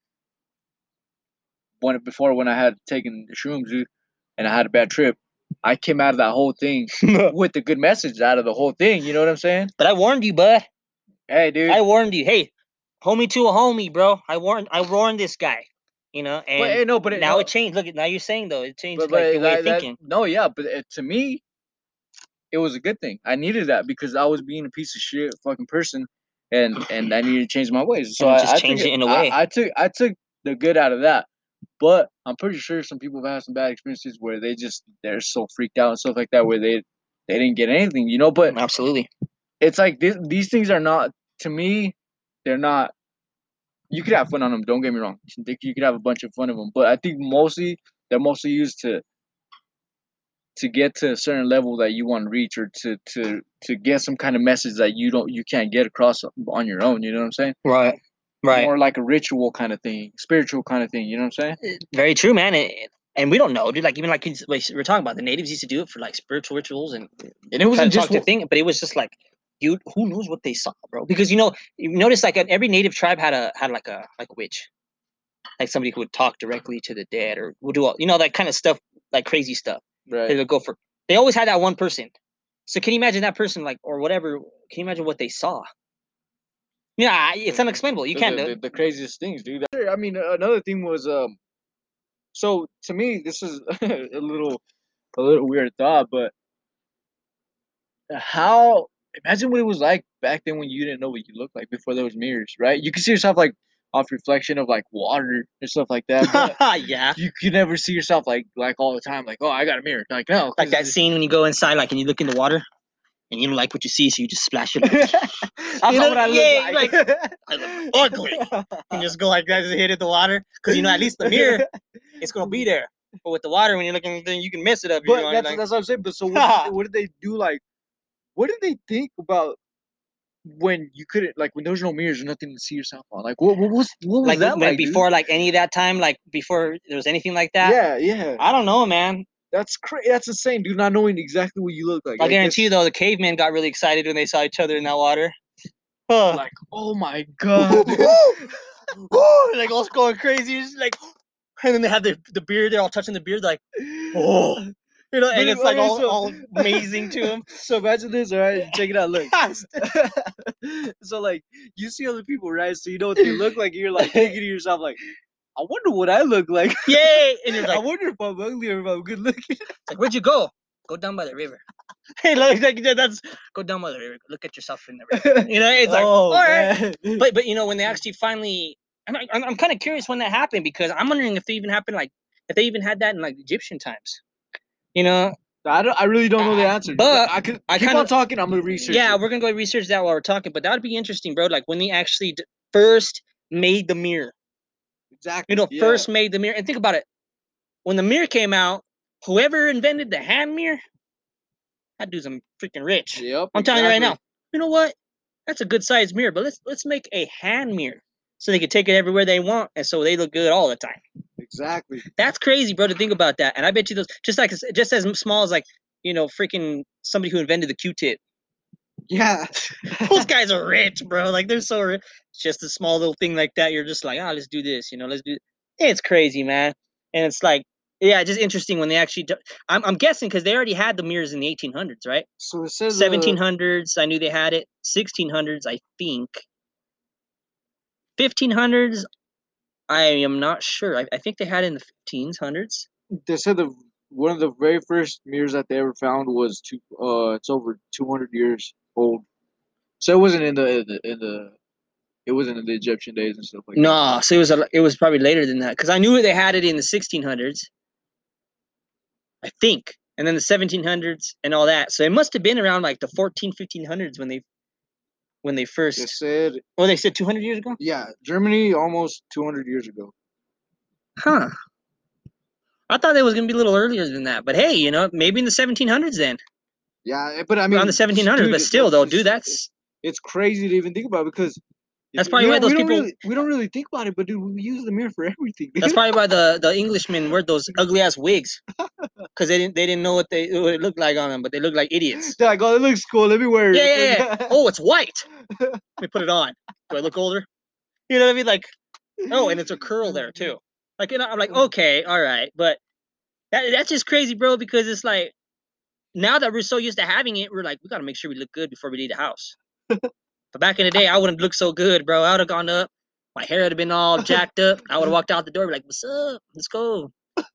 [SPEAKER 4] when before when I had taken the shrooms, dude, and I had a bad trip, I came out of that whole thing (laughs) with the good message out of the whole thing. You know what I'm saying?
[SPEAKER 3] but I warned you, bud.
[SPEAKER 4] Hey, dude.
[SPEAKER 3] I warned you. Hey, homie to a homie, bro. I warned. I warned this guy. You know, and
[SPEAKER 4] but hey, no, but it,
[SPEAKER 3] now
[SPEAKER 4] no,
[SPEAKER 3] it changed. Look, at now you're saying though, it changed
[SPEAKER 4] but,
[SPEAKER 3] like
[SPEAKER 4] but
[SPEAKER 3] way of
[SPEAKER 4] that- that-
[SPEAKER 3] thinking.
[SPEAKER 4] no, yeah, but it, to me, it was a good thing. I needed that because I was being a piece of shit fucking person, and and I needed to change my ways. (sighs) So I,
[SPEAKER 3] just
[SPEAKER 4] I took
[SPEAKER 3] changed it in a way.
[SPEAKER 4] I, took I took the good out of that, but I'm pretty sure some people have had some bad experiences where they just they're so freaked out and stuff like that where they they didn't get anything, you know. But
[SPEAKER 3] Absolutely.
[SPEAKER 4] it's like this, these things are not to me they're not you could have fun on them don't get me wrong you could have a bunch of fun of them but i think mostly they're mostly used to to get to a certain level that you want to reach or to to to get some kind of message that you don't you can't get across on your own you know what i'm saying
[SPEAKER 3] Right. Right.
[SPEAKER 4] more like a ritual kind of thing spiritual kind of thing you know what i'm saying
[SPEAKER 3] Very true, man. It, And we don't know, dude. Like even like we're talking about, the natives used to do it for like spiritual rituals and
[SPEAKER 4] And it wasn't just
[SPEAKER 3] a thing, but it was just like, dude, who knows what they saw, bro? Because you know, you notice like every native tribe had a had like a like a witch, like somebody who would talk directly to the dead or would do all you know that kind of stuff, like crazy stuff.
[SPEAKER 4] Right.
[SPEAKER 3] They would go for. They always had that one person. So can you imagine that person like or whatever? Can you imagine what they saw? Yeah, it's
[SPEAKER 4] The-
[SPEAKER 3] unexplainable. You
[SPEAKER 4] the-
[SPEAKER 3] can't
[SPEAKER 4] the,
[SPEAKER 3] do
[SPEAKER 4] the,
[SPEAKER 3] it.
[SPEAKER 4] the craziest things, dude. I mean, uh, another thing was um. So to me, this is (laughs) a little, a little weird thought, but how? Imagine what it was like back then when you didn't know what you looked like before there was mirrors, right? You could see yourself like off reflection of like water and stuff like that. But (laughs)
[SPEAKER 3] yeah.
[SPEAKER 4] you could never see yourself like like all the time, like oh I got a mirror, like no,
[SPEAKER 3] Like that (laughs) scene when you go inside, like and you look in the water, and you don't like what you see, so you just splash it. (laughs)
[SPEAKER 4] That's
[SPEAKER 3] You know,
[SPEAKER 4] what I look
[SPEAKER 3] yeah,
[SPEAKER 4] like.
[SPEAKER 3] I look (laughs) ugly. and just go like that, just hit it the water, because you know at least the mirror, (laughs) it's gonna be there. But with the water, when you're looking, then you can mess it up. you
[SPEAKER 4] But
[SPEAKER 3] know,
[SPEAKER 4] that's,
[SPEAKER 3] like,
[SPEAKER 4] that's what I'm saying. But so what, did, what did they do? Like, what did they think about when you couldn't, like, when there was no mirrors or nothing to see yourself on? Like, what, what was what was
[SPEAKER 3] like
[SPEAKER 4] that like? dude?
[SPEAKER 3] before like any of that time, like before there was anything like that.
[SPEAKER 4] Yeah, yeah.
[SPEAKER 3] I don't know, man.
[SPEAKER 4] That's crazy. That's insane, dude. Not knowing exactly what you look like.
[SPEAKER 3] I
[SPEAKER 4] Like,
[SPEAKER 3] guarantee you though, the cavemen got really excited when they saw each other in that water. Huh.
[SPEAKER 4] Like, oh my (laughs) god.
[SPEAKER 3] Woo! like all going crazy, just like, and then they have the the beard. They're all touching the beard, like, oh, you know, and it's like all,
[SPEAKER 4] so-
[SPEAKER 3] all amazing to them. (laughs)
[SPEAKER 4] so imagine this, all right? Check it out. Look. (laughs) so like, you see other people, right? So you know what they look like. You're like thinking to yourself, like, I wonder what I look like.
[SPEAKER 3] Yay! And you're (laughs)
[SPEAKER 4] I wonder if I'm ugly or if I'm good looking.
[SPEAKER 3] like, where'd you go? Go down by the river. (laughs) Hey, look, like yeah, that's go down by the river. Look at yourself in the river. (laughs) You know, it's like,
[SPEAKER 4] oh,
[SPEAKER 3] all right.
[SPEAKER 4] man.
[SPEAKER 3] but but you know when they actually finally, and I, I'm, I'm kind of curious when that happened because I'm wondering if they even happened like if they even had that in like Egyptian times. You know,
[SPEAKER 4] I don't. I really don't know the
[SPEAKER 3] Uh,
[SPEAKER 4] answer.
[SPEAKER 3] but
[SPEAKER 4] I could.
[SPEAKER 3] I
[SPEAKER 4] keep
[SPEAKER 3] kinda-
[SPEAKER 4] on talking. I'm gonna research.
[SPEAKER 3] yeah,
[SPEAKER 4] it.
[SPEAKER 3] we're gonna go research that while we're talking. But that would be interesting, bro. Like when they actually d- first made the mirror.
[SPEAKER 4] Exactly.
[SPEAKER 3] You know,
[SPEAKER 4] yeah.
[SPEAKER 3] first made the mirror. And think about it. When the mirror came out, whoever invented the hand mirror, that dude's a freaking rich.
[SPEAKER 4] Yep.
[SPEAKER 3] I'm telling you right now. You know what? That's a good sized mirror, but let's let's make a hand mirror so they can take it everywhere they want, and so they look good all the time.
[SPEAKER 4] Exactly.
[SPEAKER 3] That's crazy, bro, to think about that. And I bet you those just like just as small as like you know freaking somebody who invented the Q-tip.
[SPEAKER 4] Yeah. (laughs)
[SPEAKER 3] Those guys are rich, bro. Like they're so rich. It's just a small little thing like that. You're just like, ah, let's do this. You know, let's do. It's crazy, man. And it's like, yeah, just interesting when they actually. Do... I'm I'm guessing because they already had the mirrors in the 1800s, right?
[SPEAKER 4] So it says. uh,
[SPEAKER 3] 1700s, I knew they had it. 1600s, I think. 1500s, I am not sure. I, I think they had it in the 1500s.
[SPEAKER 4] they said the one of the very first mirrors that they ever found was two. Uh, it's over 200 years old. So it wasn't in the in the, in the it wasn't in the Egyptian days and stuff like that.
[SPEAKER 3] No, so it was a, it was probably later than that because I knew they had it in the 1600s. I think, and then the 1700s and all that. So it must have been around like the 14, 1500s when they when they first They
[SPEAKER 4] said
[SPEAKER 3] Oh, they said 200 years ago.
[SPEAKER 4] yeah, Germany almost 200 years ago.
[SPEAKER 3] Huh. I thought it was gonna be a little earlier than that, but hey, you know, maybe in the 1700s then.
[SPEAKER 4] Yeah, eh, but I mean
[SPEAKER 3] on the 1700s,
[SPEAKER 4] dude,
[SPEAKER 3] but still, though, dude, that's
[SPEAKER 4] it's crazy to even think about because
[SPEAKER 3] That's probably why those
[SPEAKER 4] we
[SPEAKER 3] people-
[SPEAKER 4] really, we don't really think about it, but dude, we use the mirror for (laughs) everything.
[SPEAKER 3] that's probably why the the Englishmen wear those ugly ass wigs, (laughs) because they didn't they didn't know what they what it looked like on them, but they looked like idiots.
[SPEAKER 4] They're like, oh, it looks cool. Let me wear it.
[SPEAKER 3] Yeah, yeah, yeah. (laughs) Oh, it's white. Let me put it on. Do I look older? You know what I mean? Like, oh, and it's a curl there too. Like, you know, I'm like, okay, all right, but that that's just crazy, bro. Because it's like now that we're so used to having it, we're like, we gotta make sure we look good before we leave the house. (laughs) but back in the day, I wouldn't look so good, bro. I would have gone up, my hair would have been all jacked up. I would have walked out the door, be like, "What's up? Let's go."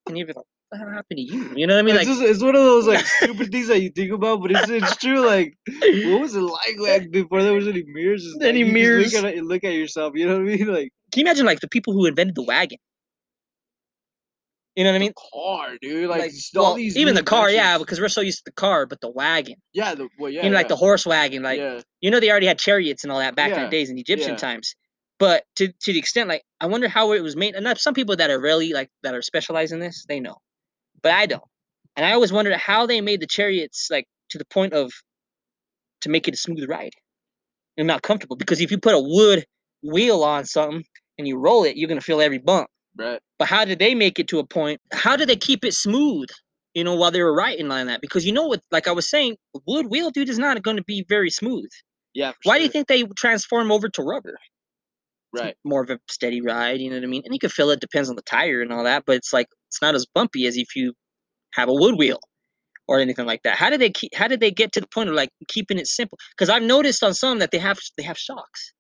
[SPEAKER 3] And you'd be like, "What happened to you?" You know what I mean?
[SPEAKER 4] it's,
[SPEAKER 3] Like,
[SPEAKER 4] just, it's one of those like stupid things that you think about, but it's it's true. Like, what was it like (laughs) like before there was any mirrors? Just,
[SPEAKER 3] Any
[SPEAKER 4] just
[SPEAKER 3] mirrors.
[SPEAKER 4] Look at look at yourself. You know what I mean? (laughs) Like
[SPEAKER 3] can you imagine like the people who invented the wagon? You know what I mean?
[SPEAKER 4] car, dude. Like,
[SPEAKER 3] Like,
[SPEAKER 4] all
[SPEAKER 3] well,
[SPEAKER 4] these
[SPEAKER 3] even
[SPEAKER 4] new
[SPEAKER 3] the car, yeah,
[SPEAKER 4] inventions.
[SPEAKER 3] because we're so used to the car, but the wagon,
[SPEAKER 4] yeah, the well, yeah,
[SPEAKER 3] you know, like
[SPEAKER 4] yeah,
[SPEAKER 3] the horse wagon, like
[SPEAKER 4] yeah.
[SPEAKER 3] you know, they already had chariots and all that back in
[SPEAKER 4] Yeah,
[SPEAKER 3] the days in Egyptian
[SPEAKER 4] yeah.
[SPEAKER 3] times. But to to the extent, like, I wonder how it was made. And that's- some people that are really like that are specialized in this, they know, but I don't. And I always wondered how they made the chariots like to the point of to make it a smooth ride and not comfortable. Because if you put a wood wheel on something and you roll it, you're gonna feel every bump.
[SPEAKER 4] Right.
[SPEAKER 3] But how did they make it to a point? How did they keep it smooth? You know, while they were writing on that, because you know what, like I was saying, wood wheel, dude, is not going to be very smooth.
[SPEAKER 4] Yeah.
[SPEAKER 3] Why do you think they transform over to rubber? It's
[SPEAKER 4] Right.
[SPEAKER 3] more of a steady ride. You know what I mean? And you can feel it depends on the tire and all that, but it's like it's not as bumpy as if you have a wood wheel or anything like that. How did they keep? How did they get to the point of like keeping it simple? Because I've noticed on some that they have they have shocks.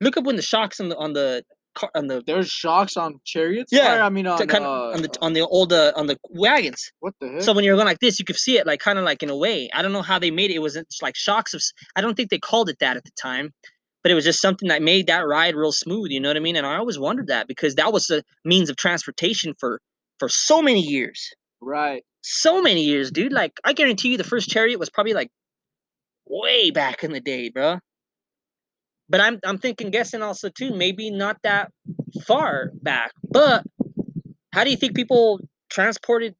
[SPEAKER 3] Look up when the shocks on the on the car on the
[SPEAKER 4] There's shocks on chariots.
[SPEAKER 3] Yeah,
[SPEAKER 4] Or, I mean on,
[SPEAKER 3] to kind
[SPEAKER 4] uh,
[SPEAKER 3] on the on the old uh, on the wagons.
[SPEAKER 4] what the heck?
[SPEAKER 3] So when you're going like this, you could see it like kind of like in a way. I don't know how they made it. It wasn't just like shocks of. s- I don't think they called it that at the time, but it was just something that made that ride real smooth. You know what I mean? And I always wondered that because that was the means of transportation for for so many years,
[SPEAKER 4] right.
[SPEAKER 3] so many years, dude. Like I guarantee you, the first chariot was probably like way back in the day, bro. But I'm I'm thinking, guessing also too, maybe not that far back. But how do you think people transported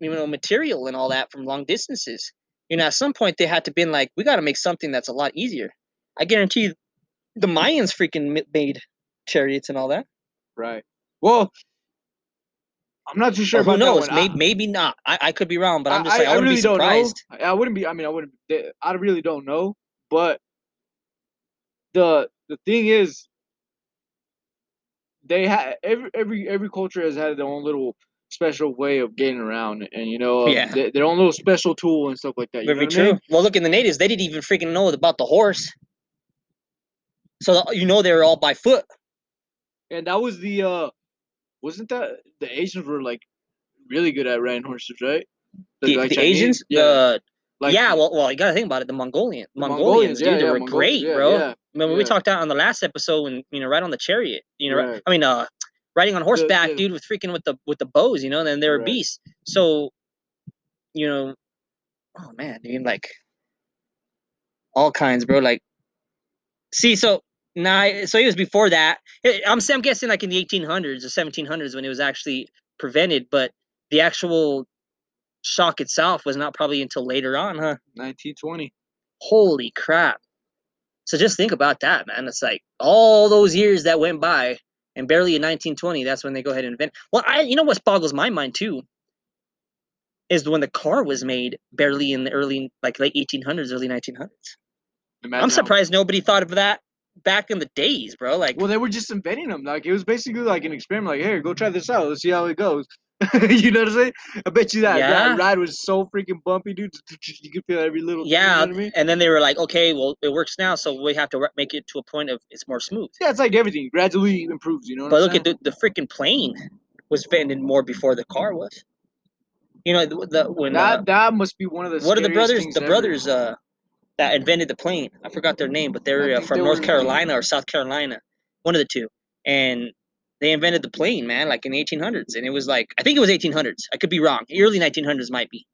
[SPEAKER 3] you know material and all that from long distances you know at some point they had to been like we got to make something that's a lot easier i guarantee you the mayans freaking made chariots and all that
[SPEAKER 4] Right. Well, I'm not too sure
[SPEAKER 3] Or who knows
[SPEAKER 4] one. I-
[SPEAKER 3] maybe, maybe not I, I could be wrong but i'm just
[SPEAKER 4] I,
[SPEAKER 3] like i,
[SPEAKER 4] I
[SPEAKER 3] wouldn't
[SPEAKER 4] really
[SPEAKER 3] be
[SPEAKER 4] don't know. I, I wouldn't be. I mean, I wouldn't. I really don't know. But the the thing is, they have every every every culture has had their own little special way of getting around, and you know, uh,
[SPEAKER 3] Yeah.
[SPEAKER 4] their, their own little special tool and stuff like that. You
[SPEAKER 3] very
[SPEAKER 4] know what I
[SPEAKER 3] true
[SPEAKER 4] mean?
[SPEAKER 3] well look in the natives they didn't even freaking know about the horse so you know they were all by foot
[SPEAKER 4] And that was the uh, wasn't that the Asians were like really good at riding horses, right?
[SPEAKER 3] the,
[SPEAKER 4] like
[SPEAKER 3] the asians
[SPEAKER 4] yeah,
[SPEAKER 3] the
[SPEAKER 4] like
[SPEAKER 3] yeah well, well you gotta think about it the mongolian
[SPEAKER 4] the
[SPEAKER 3] mongolians, dude
[SPEAKER 4] yeah,
[SPEAKER 3] they
[SPEAKER 4] yeah,
[SPEAKER 3] were great bro
[SPEAKER 4] Yeah,
[SPEAKER 3] we talked out on the last episode when you know right on the chariot, you know, ri-
[SPEAKER 4] Right.
[SPEAKER 3] I mean uh riding on horseback,
[SPEAKER 4] the-
[SPEAKER 3] dude, with freaking with the with the bows, you know, and then they were
[SPEAKER 4] Right.
[SPEAKER 3] beasts. So, you know, oh man, dude, like all kinds, bro. Like, see, so nah, so it was before that. I'm I'm guessing like in the 1800s or 1700s when it was actually prevented, but the actual shock itself was not probably until later on, huh?
[SPEAKER 4] 1920.
[SPEAKER 3] holy crap so just think about that man it's like all those years that went by and barely in 1920 that's when they go ahead and invent well i you know what boggles my mind too is when the car was made barely in the early like late 1800s early 1900s
[SPEAKER 4] Imagine
[SPEAKER 3] i'm
[SPEAKER 4] how-
[SPEAKER 3] surprised nobody thought of that back in the days bro like
[SPEAKER 4] Well, they were just inventing them. Like it was basically like an experiment. Like, here, go try this out. Let's see how it goes. (laughs) you know what I'm saying? I bet you that,
[SPEAKER 3] Yeah.
[SPEAKER 4] that ride was so freaking bumpy, dude. You could feel every little. thing,
[SPEAKER 3] yeah
[SPEAKER 4] You know I mean?
[SPEAKER 3] and then they were like okay well it works now so we have to make it to a point of it's more smooth
[SPEAKER 4] Yeah, it's like everything gradually improves. You know.
[SPEAKER 3] But
[SPEAKER 4] I'm
[SPEAKER 3] look at the, the freaking plane was invented more before the car was. You know the, the when
[SPEAKER 4] that.
[SPEAKER 3] uh,
[SPEAKER 4] that must be one of the.
[SPEAKER 3] what are the brothers? The
[SPEAKER 4] ever.
[SPEAKER 3] brothers uh that invented the plane. I forgot their name, but they're uh, from North Carolina or South Carolina, one of the two. And they invented the plane, man, like in the 1800s, and it was like I think it was 1800s. I could be wrong. Early 1900s might be.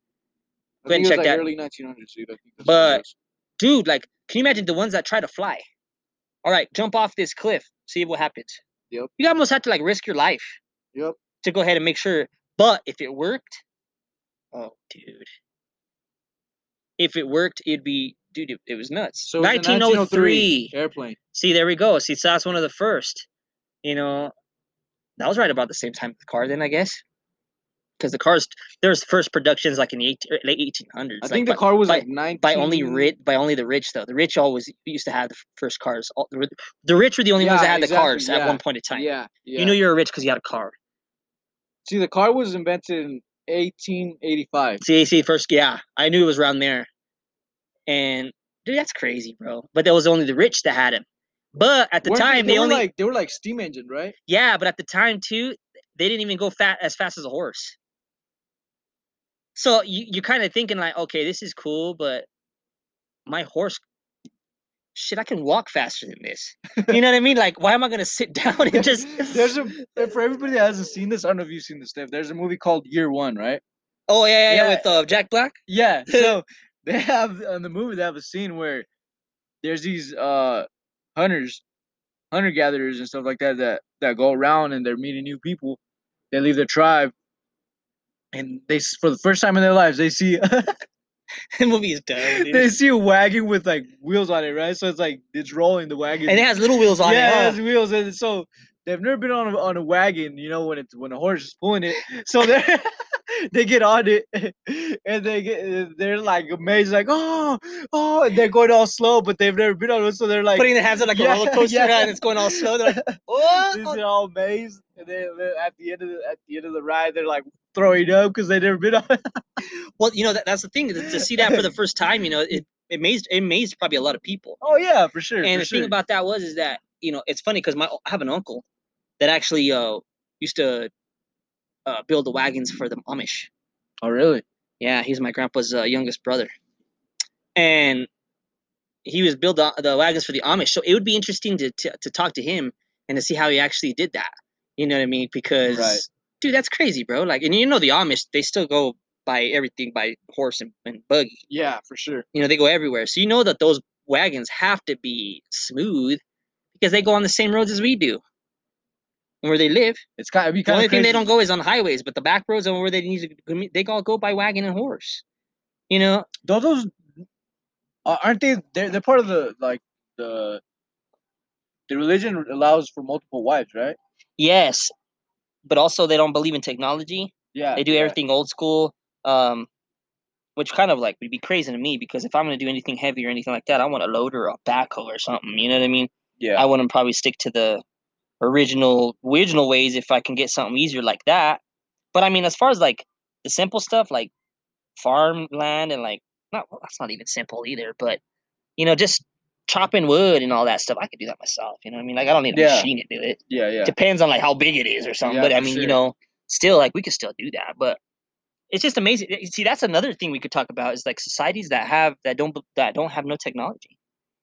[SPEAKER 3] Go ahead and
[SPEAKER 4] think it was
[SPEAKER 3] check
[SPEAKER 4] like
[SPEAKER 3] that.
[SPEAKER 4] early 1900s, dude. I think that's what it
[SPEAKER 3] But- Dude, like, can you imagine the ones that try to fly? All right, jump off this cliff, see what happens.
[SPEAKER 4] Yep.
[SPEAKER 3] You almost had to like risk your life.
[SPEAKER 4] Yep.
[SPEAKER 3] To go ahead and make sure. But if it worked, oh, dude. If it worked, it'd be, dude, it, it was nuts.
[SPEAKER 4] So it was in
[SPEAKER 3] 1903.
[SPEAKER 4] airplane.
[SPEAKER 3] See, there we go. See, so that's one of the first. You know, that was right about the same time the car, then I guess. Because the cars, there's first productions like in the 18, late 1800s.
[SPEAKER 4] I
[SPEAKER 3] like,
[SPEAKER 4] think the
[SPEAKER 3] by-
[SPEAKER 4] car was
[SPEAKER 3] by-
[SPEAKER 4] like 19.
[SPEAKER 3] by only rich by only the rich though. The rich always used to have the first cars. All, the, the rich were the only ones that
[SPEAKER 4] Yeah,
[SPEAKER 3] had the
[SPEAKER 4] exactly,
[SPEAKER 3] cars at one point in time.
[SPEAKER 4] Yeah, yeah.
[SPEAKER 3] You knew you were rich because you had a car.
[SPEAKER 4] See, the car was invented in 1885.
[SPEAKER 3] See, see, first, yeah, I knew it was around there. And dude, that's crazy, bro. But that was only the rich that had him. But at the
[SPEAKER 4] Weren't
[SPEAKER 3] time,
[SPEAKER 4] they,
[SPEAKER 3] they,
[SPEAKER 4] were
[SPEAKER 3] only
[SPEAKER 4] like they were like steam engine, right?
[SPEAKER 3] yeah, but at the time too, they didn't even go fat as fast as a horse. So you you're kind of thinking like, okay, this is cool, but my horse, shit, I can walk faster than this. You know what I mean? Like, why am I gonna sit (laughs) down and just? (laughs)
[SPEAKER 4] There's a for everybody that hasn't seen this. I don't know if you've seen this stuff. There's a movie called Year One, right?
[SPEAKER 3] Oh yeah, yeah, yeah,
[SPEAKER 4] Yeah.
[SPEAKER 3] with uh, Jack Black.
[SPEAKER 4] Yeah. (laughs) So they have in the movie they have a scene where there's these uh hunters, hunter gatherers and stuff like that that that go around and they're meeting new people. They leave their tribe, and they for the first time in their lives they see (laughs)
[SPEAKER 3] the movie is dumb, dude.
[SPEAKER 4] they see a wagon with like wheels on it, right? So it's like it's rolling the wagon.
[SPEAKER 3] and it has little wheels on
[SPEAKER 4] yeah,
[SPEAKER 3] it.
[SPEAKER 4] it
[SPEAKER 3] huh?
[SPEAKER 4] has wheels, and so they've never been on a, on a wagon, you know, when it's when a horse is pulling it. So they (laughs) (laughs) they get on it (laughs) and they get they're like amazed, like oh oh, and they're going all slow, but they've never been on one, so they're like
[SPEAKER 3] Putting their hands on like (laughs)
[SPEAKER 4] Yeah,
[SPEAKER 3] a roller coaster
[SPEAKER 4] yeah.
[SPEAKER 3] and it's going all slow. They're like,
[SPEAKER 4] they're
[SPEAKER 3] oh,
[SPEAKER 4] all amazed, and then then at the end of the at the end of the ride, they're like throwing up because they've never been on. It.
[SPEAKER 3] Well, you know that, that's the thing to, to see that for the first time. You know, it it amazed it amazed probably a lot of people.
[SPEAKER 4] oh yeah, for sure.
[SPEAKER 3] and
[SPEAKER 4] for
[SPEAKER 3] the
[SPEAKER 4] sure.
[SPEAKER 3] thing about that was is that you know it's funny because my I have an uncle that actually uh used to uh, build the wagons for the Amish.
[SPEAKER 4] oh really?
[SPEAKER 3] Yeah, he's my grandpa's uh, youngest brother, and he was build the, the wagons for the Amish. So it would be interesting to, to to talk to him and to see how he actually did that. You know what I mean? Because dude, that's crazy, bro. Like, and you know the Amish, they still go by everything by horse and, and buggy.
[SPEAKER 4] Yeah, for sure.
[SPEAKER 3] You know, they go everywhere. So you know that those wagons have to be smooth because they go on the same roads as we do. Where they live,
[SPEAKER 4] It's kind of be
[SPEAKER 3] the only
[SPEAKER 4] of
[SPEAKER 3] thing they don't go is on highways, but the back roads and where they need to, they all go by wagon and horse. You know,
[SPEAKER 4] Those, those uh, aren't they? They're they're part of the like the the religion allows for multiple wives, right?
[SPEAKER 3] yes, but also they don't believe in technology.
[SPEAKER 4] Yeah,
[SPEAKER 3] They do
[SPEAKER 4] yeah.
[SPEAKER 3] everything old school, um, which kind of like would be crazy to me because if I'm going to do anything heavy or anything like that, I want a loader or a backhoe or something. You know what I mean?
[SPEAKER 4] Yeah,
[SPEAKER 3] I wouldn't probably stick to the original original ways if I can get something easier like that. But I mean, as far as like the simple stuff like farmland and like not well, that's not even simple either, but you know, just chopping wood and all that stuff, I could do that myself. You know what I mean? Like I don't need a
[SPEAKER 4] Yeah.
[SPEAKER 3] machine to do it.
[SPEAKER 4] yeah, yeah.
[SPEAKER 3] Depends on like how big it is or something.
[SPEAKER 4] Yeah,
[SPEAKER 3] but I mean,
[SPEAKER 4] sure.
[SPEAKER 3] you know, still like we could still do that. But it's just amazing. See, that's another thing we could talk about is like societies that have that don't that don't have no technology.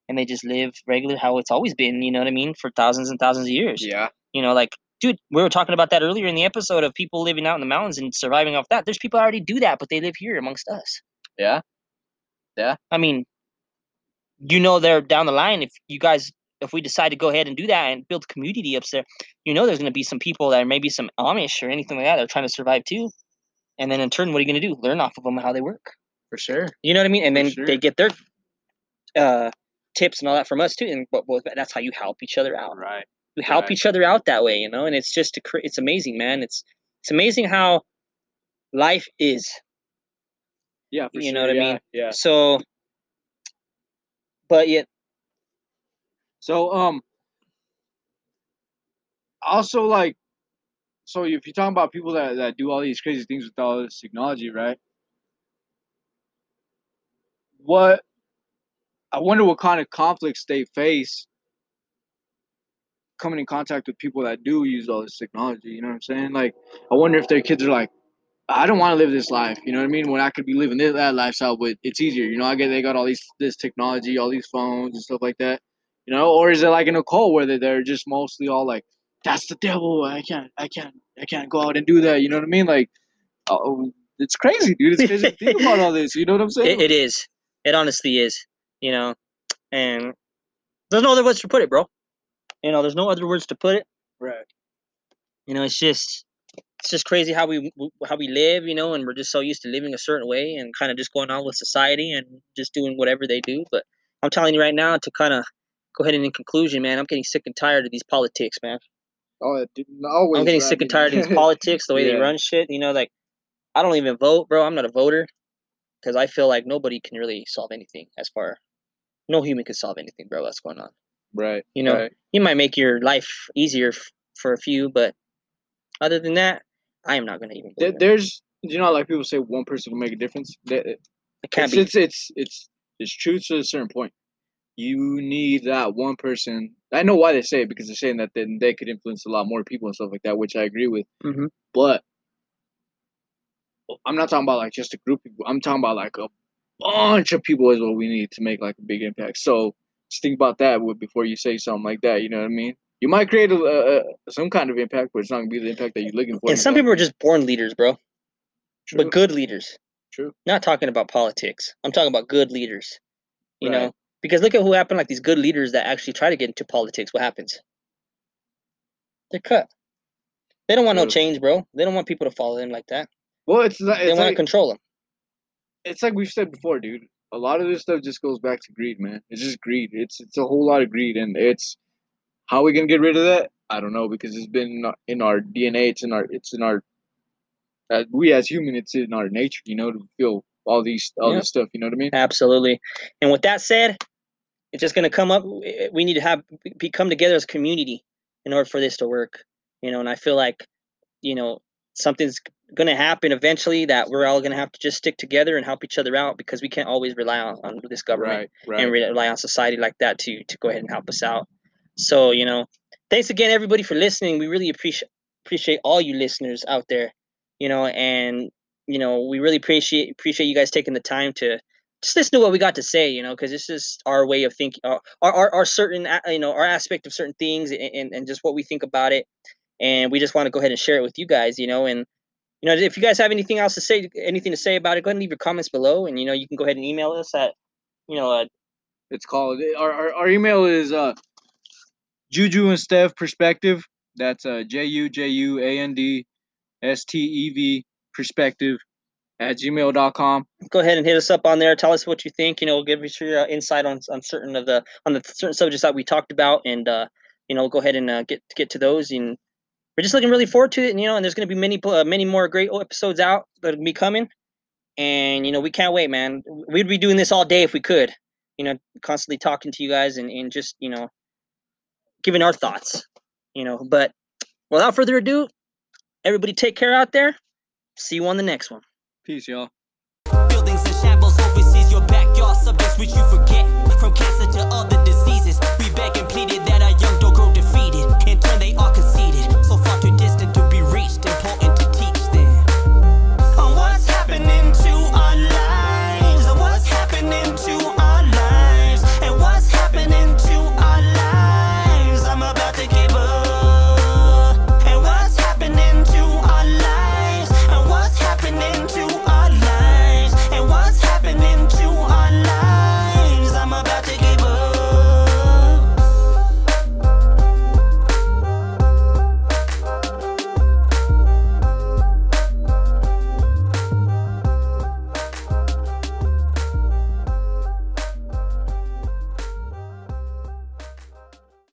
[SPEAKER 3] And they just live regular how it's always been, you know what I mean, for thousands and thousands of years.
[SPEAKER 4] Yeah,
[SPEAKER 3] You know, like, dude, we were talking about that earlier in the episode of people living out in the mountains and surviving off that. There's people already do that, but they live here amongst us.
[SPEAKER 4] yeah. Yeah.
[SPEAKER 3] I mean, you know, they're down the line, if you guys, if we decide to go ahead and do that and build community up there, you know, there's going to be some people that are maybe some Amish or anything like that that are trying to survive too. And then in turn, what are you going to do? Learn off of them how they work.
[SPEAKER 4] For sure.
[SPEAKER 3] You know what I mean? And then
[SPEAKER 4] sure.
[SPEAKER 3] they get their uh, tips and all that from us too. And but, but that's how you help each other out.
[SPEAKER 4] Right.
[SPEAKER 3] You help
[SPEAKER 4] Right.
[SPEAKER 3] each other out that way, you know. And it's just a, it's amazing, man. It's it's amazing how life is.
[SPEAKER 4] Yeah, for
[SPEAKER 3] You
[SPEAKER 4] sure.
[SPEAKER 3] know what I mean?
[SPEAKER 4] Yeah.
[SPEAKER 3] So, but yet,
[SPEAKER 4] So um also like so if you're talking about people that, that do all these crazy things with all this technology, right? What I wonder what kind of conflicts they face coming in contact with people that do use all this technology, you know what I'm saying? Like I wonder if their kids are like I don't want to live this life, you know what I mean? When I could be living this, that lifestyle, but it's easier, you know. I get they got all these this technology, all these phones and stuff like that you know or is it like in a cult where they- they're just mostly all like that's the devil i can't i can't i can't go out and do that you know what i mean like oh it's crazy dude it's crazy to think about all this you know what i'm (laughs) saying
[SPEAKER 3] it, it is. It honestly is. You know, and there's no other words to put it, bro. You know, there's no other words to put it.
[SPEAKER 4] right
[SPEAKER 3] You know, it's just it's just crazy how we how we live. You know, and we're just so used to living a certain way and kind of just going on with society and just doing whatever they do. But I'm telling you right now, to kind of go ahead and in conclusion, man, I'm getting sick and tired of these politics, man.
[SPEAKER 4] oh always
[SPEAKER 3] I'm getting sick and tired of these politics, the way (laughs)
[SPEAKER 4] Yeah.
[SPEAKER 3] they run shit. You know, like I don't even vote, bro. I'm not a voter because I feel like nobody can really solve anything as far. No human can solve anything, bro. That's going on.
[SPEAKER 4] right
[SPEAKER 3] You know,
[SPEAKER 4] right.
[SPEAKER 3] you might make your life easier f- for a few, but other than that, I am not gonna even.
[SPEAKER 4] There- there's you know like people say one person will make a difference That-
[SPEAKER 3] It can't
[SPEAKER 4] it's,
[SPEAKER 3] be.
[SPEAKER 4] it's it's it's it's true to a certain point you need that one person i know why they say it because they're saying that then they could influence a lot more people and stuff like that which i agree with
[SPEAKER 3] Mhm.
[SPEAKER 4] but i'm not talking about like just a group of people i'm talking about like a bunch of people is what we need to make like a big impact so just think about that before you say something like that you know what i mean you might create a, a, some kind of impact but it's not going to be the impact that you're looking for
[SPEAKER 3] and some people are just born leaders, bro.
[SPEAKER 4] True.
[SPEAKER 3] But good leaders.
[SPEAKER 4] True.
[SPEAKER 3] Not talking about politics. I'm talking about good leaders. You
[SPEAKER 4] Right.
[SPEAKER 3] know, because look at who happened. Like these good leaders that actually try to get into politics. What happens? They're cut. They don't want no change, bro. They don't want people to follow them like that.
[SPEAKER 4] well it's, not-
[SPEAKER 3] They want to
[SPEAKER 4] like,
[SPEAKER 3] control them.
[SPEAKER 4] It's like we've said before, dude. A lot of this stuff just goes back to greed, man. It's just greed. It's it's a whole lot of greed, and it's
[SPEAKER 5] How are we gonna get rid of that? I don't know because it's been in our, DNA. It's in our it's in our uh, we as human. It's in our nature, you know, to feel all these all
[SPEAKER 3] Yeah.
[SPEAKER 5] this stuff. You know what I mean?
[SPEAKER 3] Absolutely. And with that said, it's just going to come up. We need to have be come together as a community in order for this to work. You know, and I feel like, you know, something's going to happen eventually that we're all going to have to just stick together and help each other out because we can't always rely on, on this government
[SPEAKER 5] Right, right.
[SPEAKER 3] and rely on society like that to to go ahead and help us out. So you know, thanks again everybody for listening. We really appreciate appreciate all you listeners out there. You know, and you know we really appreciate appreciate you guys taking the time to just listen to what we got to say. You know, because this is our way of thinking, our, our our our certain you know our aspect of certain things and, and and just what we think about it. And we just want to go ahead and share it with you guys. You know, and you know if you guys have anything else to say, anything to say about it, go ahead and leave your comments below. And you know you can go ahead and email us at you know uh,
[SPEAKER 4] It's called our our, our email is uh Juju and Steph perspective. That's uh J U J U A N D S T E V perspective at gmail.com.
[SPEAKER 3] go ahead and hit us up on there. Tell us what you think. You know, give us your uh, insight on on certain of the on the certain subjects that we talked about, and uh, you know, go ahead and uh, get get to those. And we're just looking really forward to it. And, you know, and there's going to be many, uh, many more great episodes out that'll be coming. And, you know, we can't wait, man. We'd be doing this all day if we could, you know, constantly talking to you guys and, and just, you know, giving our thoughts, you know. But without further ado, everybody take care out there. See you on the next one.
[SPEAKER 4] Peace, y'all.
[SPEAKER 3] Buildings and shambles your backyard subjects which you forget. From cancer to other diseases, we beg and pleaded that our young don't grow defeated. In turn, they are so fucking